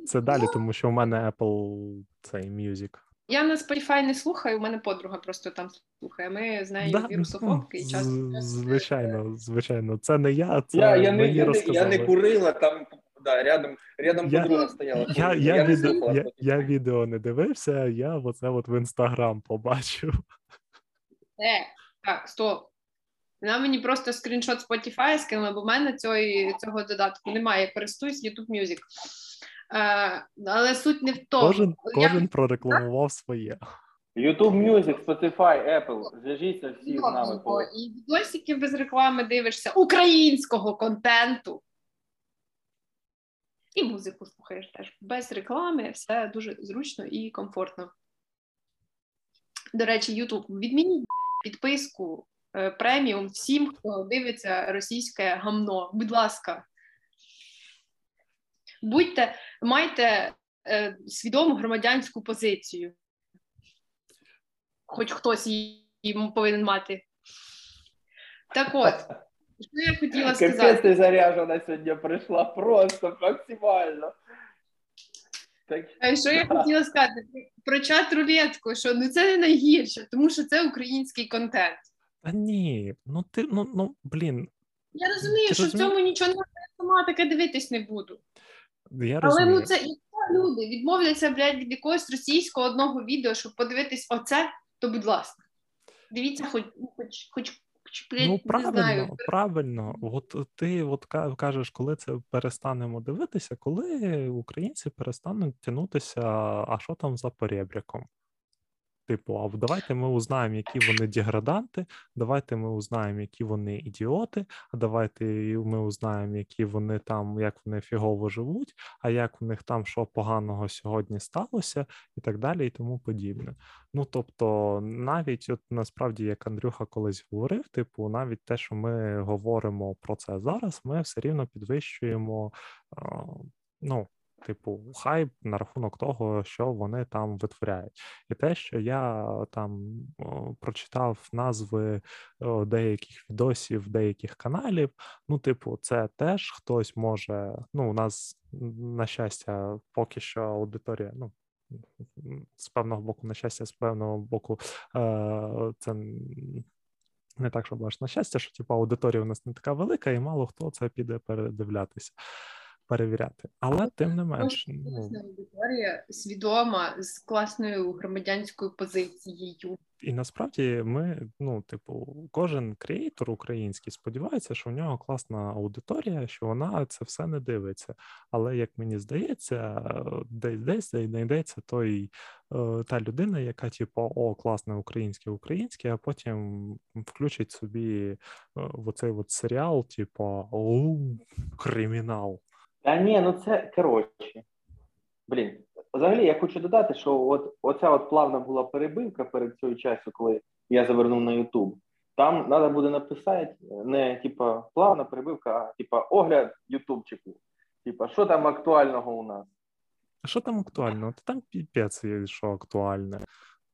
Це далі, тому що у мене Apple цей Music. Я на Spotify не слухаю, у мене подруга просто там слухає. Ми з нею Да, вірусофобки і часто. Звичайно, звичайно. Це не я, це Я, я, не, мені не, розказали. я не курила, там да, рядом, рядом Я- подруга стояла. Я, я, не відео, слухала я, я відео не дивився, я оце от в інстаграм побачив. Е, так, стоп. Вона мені просто скріншот Spotify скинула, бо в мене цього, цього додатку немає. Я користуюсь YouTube Music. Е, але суть не в тому. Кожен, Я- кожен прорекламував своє. YouTube Music, Spotify, Apple. Зв'яжіться всі з нами. По- І відосики без реклами дивишся українського контенту. І музику слухаєш теж. Без реклами все дуже зручно і комфортно. До речі, YouTube, відмініть підписку е, преміум всім, хто дивиться російське гамно. Будь ласка. Будьте, майте е, свідому громадянську позицію. Хоч хтось її повинен мати. Так от, що я хотіла Капець сказати. ти заряжена сьогодні прийшла просто максимально. Так, Що я хотіла сказати про чат рулетку, що ну це не найгірше, тому що це український контент. Та ні, ну ти, ну, ну блін, Я розумію, Ти що в цьому нічого немає, я сама таке дивитись не буду. Я Але ну це люди відмовляться блядь, від якогось російського одного відео, щоб подивитись оце, то будь ласка. Дивіться, хоч хоч, хоч, хоч Ну, правильно, знаю. правильно. От ти от кажеш, коли це перестанемо дивитися, коли українці перестануть тянутися, а що там за поребряком? Типу, а давайте ми узнаємо, які вони деграданти, давайте ми узнаємо, які вони ідіоти, а давайте ми узнаємо, які вони там, як вони фігово живуть, а як в них там що поганого сьогодні сталося, і так далі, і тому подібне. Ну тобто, навіть от насправді, як Андрюха колись говорив, типу, навіть те, що ми говоримо про це зараз, ми все рівно підвищуємо. Ну, типу, хайп на рахунок того, що вони там витворяють. І те, що я там о, прочитав назви деяких відосів, деяких каналів. Ну, типу, це теж хтось може. Ну, у нас, на щастя, поки що аудиторія, ну. З певного боку, на щастя, з певного боку, е, це не так, щоб аж на щастя, що типу, аудиторія у нас не така велика, і мало хто це піде передивлятися. Перевіряти. Але тим не менш, ну, аудиторія свідома з класною громадянською позицією. і насправді ми, ну, типу, кожен креатор український сподівається, що в нього класна аудиторія, що вона це все не дивиться. Але як мені здається, десь десь знайдеться той е, та людина, яка, типу, о, класне українське, українське, а потім включить собі е, в оцей от серіал, типу, о, кримінал. Та ні, ну це коротше. Блін, взагалі я хочу додати, що от оця от плавна була перебивка перед цією часу, коли я завернув на Ютуб. Там треба буде написати не типа плавна перебивка, а типа огляд Ютубчику. Типа, що там актуального у нас? А що там актуально? Та там піпець є, що актуальне.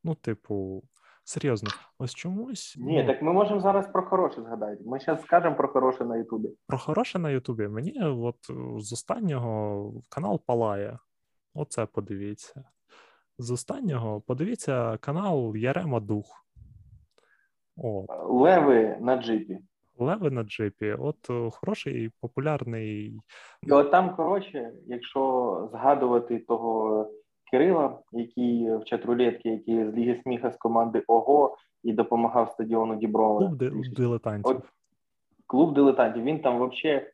Ну, типу, серйозно, ось чомусь Ні, ну, так ми можемо зараз про хороше згадати. Ми зараз скажемо про хороше на Ютубі. про хороше на Ютубі. Мені от е, з останнього канал Палає. Оце подивіться. З останнього подивіться канал Ярема Дух. О, Леви на джипі. Леви на джипі. От е, хороший популярний. І от там, коротше, якщо згадувати того Кирила, який в чатрулетки, який з Ліги сміха з команди ОГО і допомагав стадіону Діброва. Клуб дилетантів. От клуб дилетантів. Він там взагалі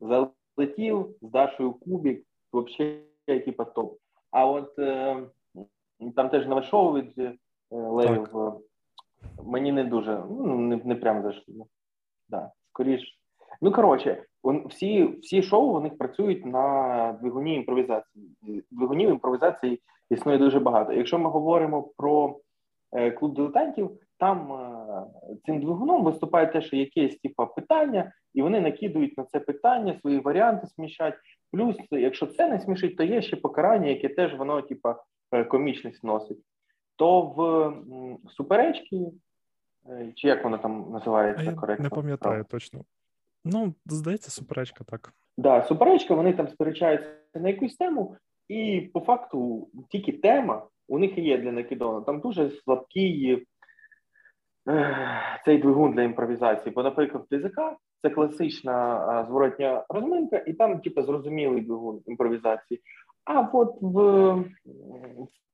залетів з Дашою Кубік, взагалі, типа топ. А от е, там теж нове шоу від е, Левів. е, Мені не дуже, ну не, не прям зайшло. Да, скоріш. Ну коротше, он, всі, всі шоу них працюють на двигуні імпровізації. І Двигунів імпровізації існує дуже багато. Якщо ми говоримо про е, клуб дилетантів, там е, цим двигуном виступає те, що якесь типа питання, і вони накидують на це питання, свої варіанти смішать. Плюс, якщо це не смішить, то є ще покарання, яке теж воно, типа, е, комічність носить. То в м, суперечки, е, чи як воно там називається я коректно? не пам'ятаю точно. Ну, здається, суперечка так. Да, суперечка, вони там сперечаються на якусь тему, і по факту тільки тема у них є для накидона. Там дуже слабкий е, цей двигун для імпровізації. Бо, наприклад, в ТЗК це класична зворотня розминка, і там, типу, зрозумілий двигун імпровізації. А от в,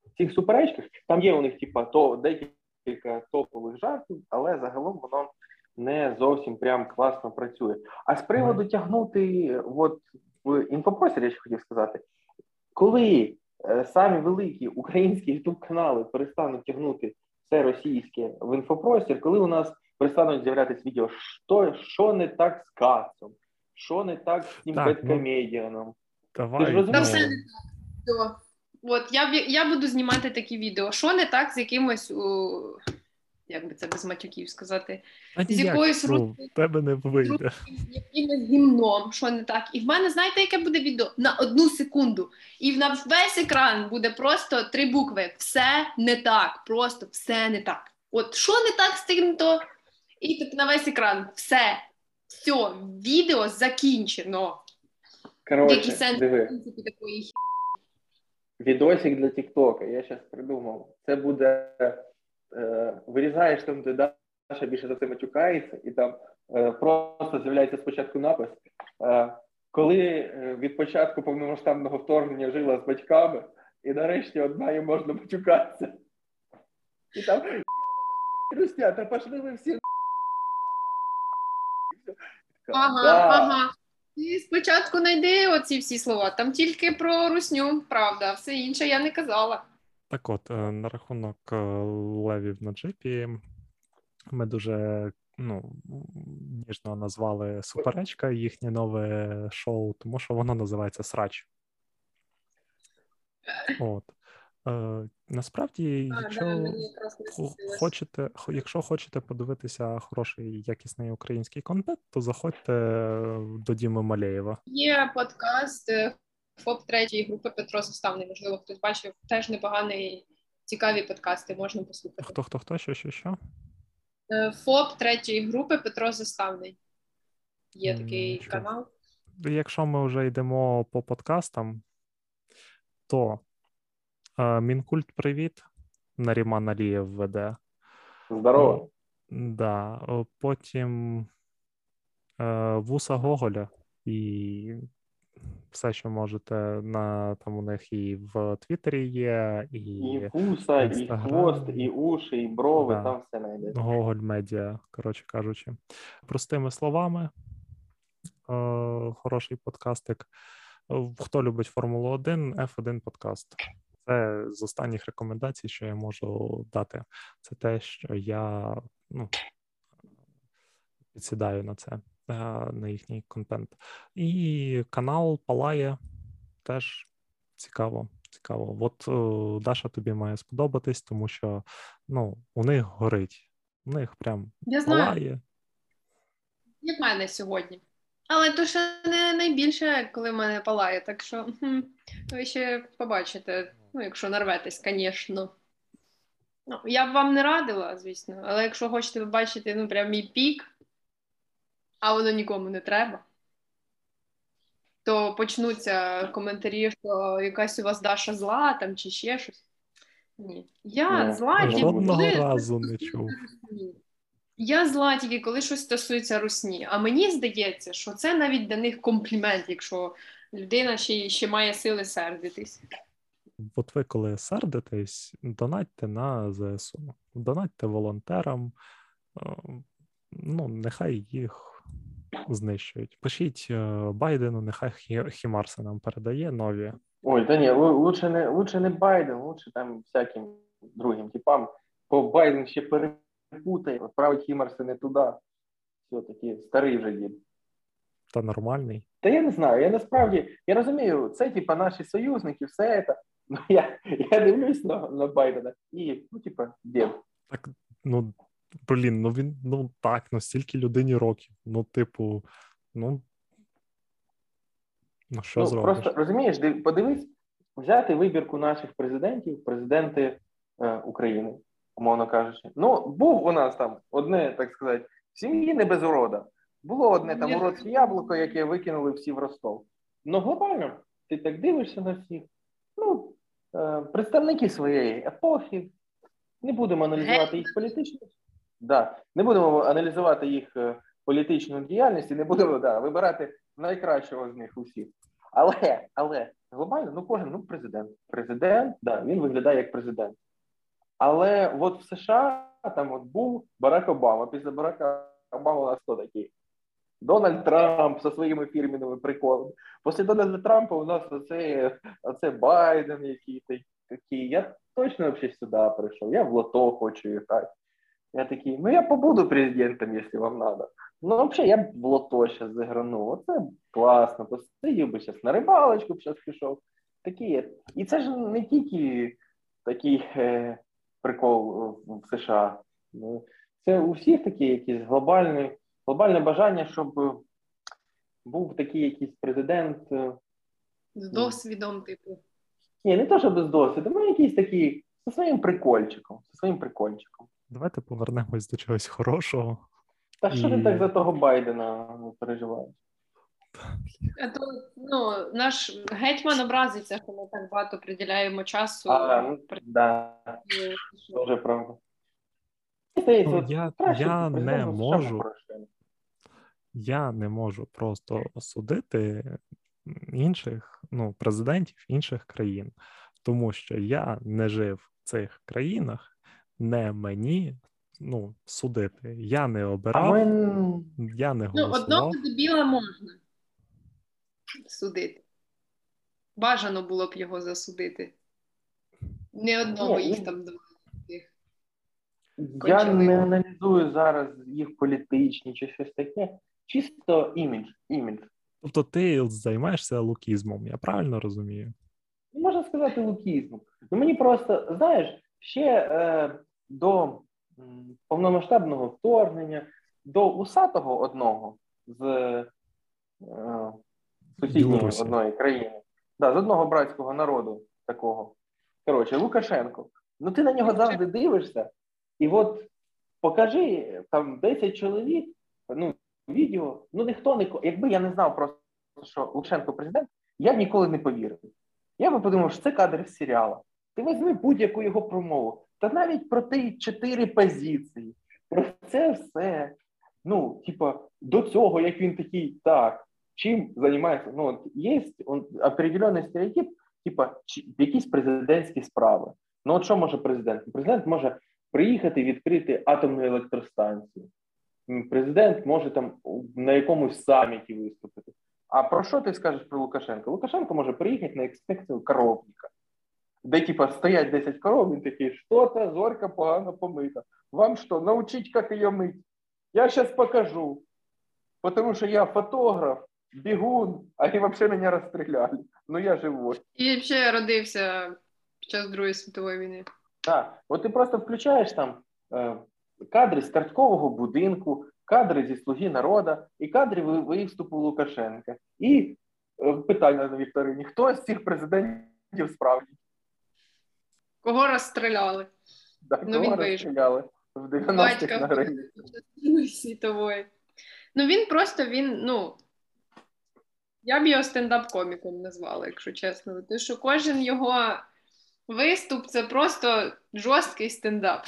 в цих суперечках там є у них, типу, то декілька топових жартів, але загалом воно не зовсім прям класно працює. А з приводу тягнути, от в інфопросторі, я ще хотів сказати, коли е, самі великі українські youtube канали перестануть тягнути все російське в інфопростір, коли у нас перестануть з'являтися відео, що, що не так з Кацом, що не так з тим ну. Давай. розумієш? Та ну, все не так. От я, б- я буду знімати такі відео. Що не так з якимось, у... як би це без матюків сказати, а з ніяк, якоюсь ну, тебе не вийде. якимось гімном, що не так. І в мене, знаєте, яке буде відео? На одну секунду. І на весь екран буде просто три букви. Все не так. Просто все не так. От що не так з тим, то і так на весь екран. Все. Все, відео закінчено. Який сенс в диви, принципі такої хі- відосик для Тіктока, я зараз придумав. Це буде е, вирізаєш там, де Даша більше за це матюкається, і там е, просто з'являється спочатку напис. Е, коли від початку повномасштабного вторгнення жила з батьками, і нарешті одна їм можна матюкатися. І там Рустя, та пошли ви всі. Ага, Да. ага. І спочатку знайди оці всі слова. Там тільки про русню, правда, все інше я не казала. Так от, е, на рахунок е, левів на джипі, ми дуже ну, ніжно назвали суперечка їхнє нове шоу, тому що воно називається Срач. От. Е, насправді, А, якщо хочете, хо- якщо хочете подивитися хороший якісний український контент, то заходьте до Діми Малеєва. Є подкаст ФОП третьої групи Петро Составний. Можливо, хтось бачив теж непоганий, цікаві подкасти, можна послухати. Хто, хто, хто, що, що, що? Е, ФОП третьої групи Петро Заставний. Є такий нічого. канал. Якщо ми вже йдемо по подкастам, то е, Мінкульт Привіт Наріман Алієв веде. Здорово. Да. Потім е, Вуса Гоголя і все, що можете, на там у них і в Твіттері є, і, І вуса, і хвост, і уші, і брови, Да. там все знайдете. Гоголь Медіа, коротше кажучи. Простими словами, е, хороший подкастик. Хто любить Формулу 1, F1 подкаст. Це з останніх рекомендацій, що я можу дати. Це те, що я ну, підсідаю на це, на їхній контент. І канал Палає теж цікаво. Цікаво. От е, Даша тобі має сподобатись, тому що ну, у них горить. У них прям Я знаю, палає. як мене сьогодні. Але то ще не найбільше, коли в мене палає, так що хм, ви ще побачите, ну, якщо нарветесь, звісно. Ну, я б вам не радила, звісно, але якщо хочете побачити ну, прям мій пік, а воно нікому не треба, то почнуться коментарі, що якась у вас Даша зла там чи ще щось. Ні. Я Ні, зла тільки коли разу не чув. Я зла тільки коли щось стосується русні. А мені здається, що це навіть для них комплімент, якщо людина ще, ще має сили сердитись. От ви коли сердитесь, донатьте на ЗСУ, донатьте волонтерам, е, ну, нехай їх знищують. Пишіть е, Байдену, нехай Хі- Хімарси нам передає нові. Ой, та ні, лучше не, лучше не Байден, лучше там всяким другим типам. Бо Байден ще перепутає, відправить Хімарси не туди. Все-таки старий вже дід. Та нормальний. Та я не знаю, я насправді я розумію, це типа наші союзники, все це. Ну я, я дивлюсь на, на Байдена і, ну, типа, дід. Так, ну, блін, ну він, ну так, ну стільки людині років. Ну, типу, ну. Ну, що ну, зробиш? просто розумієш, подивись, взяти вибірку наших президентів, президенти е, України, умовно кажучи. Ну, був у нас там одне, так сказати, в сім'ї не без урода. Було одне там уродське яблуко, яке викинули всі в Ростов. Ну, глобально, ти так дивишся на всіх. Ну, е, представники своєї епохи. Не будемо аналізувати їх політичну. Да, не будемо аналізувати їх е, політичну діяльність і не будемо да, вибирати найкращого з них усіх. Але, але глобально, ну кожен ну президент. Президент, да, він виглядає як президент. Але от в США там от був Барак Обама. Після Барака Обама у нас хто такий? Дональд Трамп зі своїми фірміними приколами. Після Дональда Трампа у нас оце, оце Байден, який такий. Я точно взагалі сюди прийшов. Я в лото хочу грати. Я такий, ну я побуду президентом, якщо вам треба. Ну, взагалі, я б в лото зараз заграну. Оце класно. Посидів би зараз на рибалочку б зараз пішов. Такі. І це ж не тільки такий е, прикол в- США. Ну, Це у всіх такі якісь глобальні, глобальне бажання, щоб був такий якийсь президент. е, З досвідом, типу. Ні, не то, що без досвіду, ну якийсь такий зі своїм прикольчиком. Зі своїм прикольчиком. Давайте повернемось до чогось хорошого. Та що ти І- так за того Байдена ну, переживаєш? А то ну, наш гетьман образиться, що ми так багато приділяємо часу. А, ну, да, дуже правда. Ну, я, краще я не можу, я не можу просто судити інших ну, президентів інших країн, тому що я не жив в цих країнах, не мені ну, судити. Я не А ми... я не Ну, одного дебіла можна судити. Бажано було б його засудити. Не одного Ні, їх ну, там два. Я не аналізую зараз їх політичні чи щось таке. Чисто імідж. імідж. Тобто ти займаєшся лукізмом, я правильно розумію? Можна сказати лукізмом. Ну мені просто, знаєш, ще е, до повномасштабного вторгнення, до усатого одного з е, сусідньої Білорусі. одної країни, да, з одного братського народу такого. Коротше, Лукашенко. Ну ти на нього завжди дивишся, і от покажи там 10 чоловік, ну, відео, ну ніхто не. ко- Якби я не знав просто, що Лукашенко президент, я б ніколи не повірив. Я би подумав, що це кадр з серіалу. Ти візьми будь-яку його промову, та навіть про ті чотири позиції, про це все. Ну, типа, до цього, як він такий, так, чим займається. Ну, є определенний стереотип, типа якісь президентські справи. Ну, от що може президент? Президент може приїхати відкрити атомну електростанцію. Президент може там на якомусь саміті виступити. А про що ти скажеш про Лукашенка? Лукашенко може приїхати на інспекцію коровника, де типа стоять 10 коров, він такий, що то зорька погано помита. Вам що, научить, як її мити? Я зараз покажу. Потому що я фотограф, бігун, а они вообще меня расстреляли. Ну я живой. І взагалі родився під час Другої світової війни. Так, от ти просто включаєш там е, кадри з карткового будинку, кадри зі слуги народу і кадри виступу Лукашенка. І е, питання на вікторині: хто з цих президентів справді? Кого розстріляли? Да, Ну, кого він розстріляли в 90-х Батька на границі? Світової. Ну він просто він, ну. Я б його стендап-коміком назвала, якщо чесно. Тому що кожен його виступ це просто жорсткий стендап.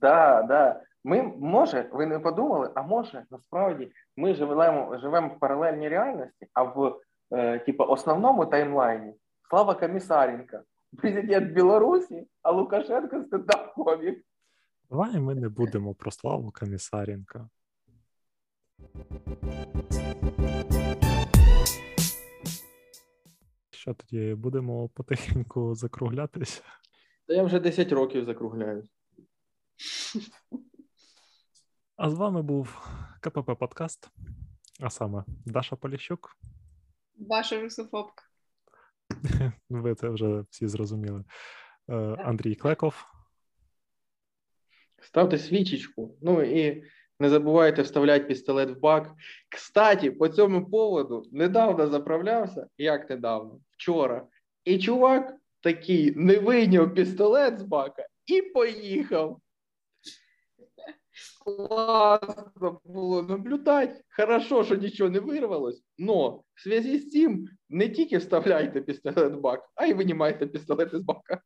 Да, да. Ми може, ви не подумали, а може насправді ми живемо, живемо в паралельній реальності, а в е, типу, основному таймлайні Слава Комісаренка, президент Білорусі, а Лукашенко стендап-комік. Давай ми не будемо про славу Комісаренка. Що тоді будемо потихеньку закруглятися? Та я вже 10 років закругляюсь. А з вами був КПП Подкаст, а саме Даша Поліщук. Ваша русофобка. [laughs] Ви це вже всі зрозуміли. Е, Андрій Клеков. Ставте свічечку. Ну і не забувайте вставляти пістолет в бак. Кстати, по цьому поводу недавно заправлявся, як недавно, вчора. І чувак такий не вийняв пістолет з бака і поїхав. Класно було наблюдати. Хорошо, що нічого не вирвалось, но в зв'язку з цим не тільки вставляйте пістолет в бак, а й винімайте пістолет із бака.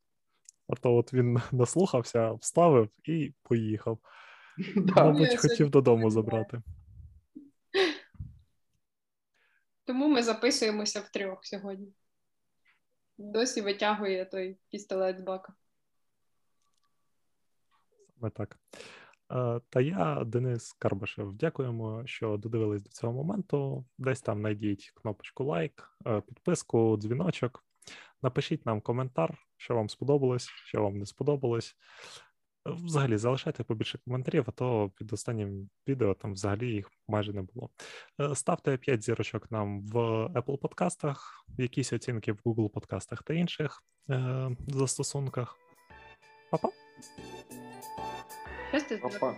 А то от він наслухався, вставив і поїхав. [laughs] Да. Мабуть, Я хотів додому забрати. [laughs] Тому ми записуємося в трьох сьогодні. Досі витягує той пістолет з бака. Саме так. Е, Та я, Денис Карбашев. Дякуємо, що додивились до цього моменту. Десь там знайдіть кнопочку лайк, е, підписку, дзвіночок. Напишіть нам коментар, що вам сподобалось, що вам не сподобалось. Е, Взагалі, залишайте побільше коментарів, а то під останнім відео там взагалі їх майже не було. Ставте 5 зірочок нам в Apple подкастах, якісь оцінки в Google подкастах та інших застосунках. Па-па! Щастя, Опа.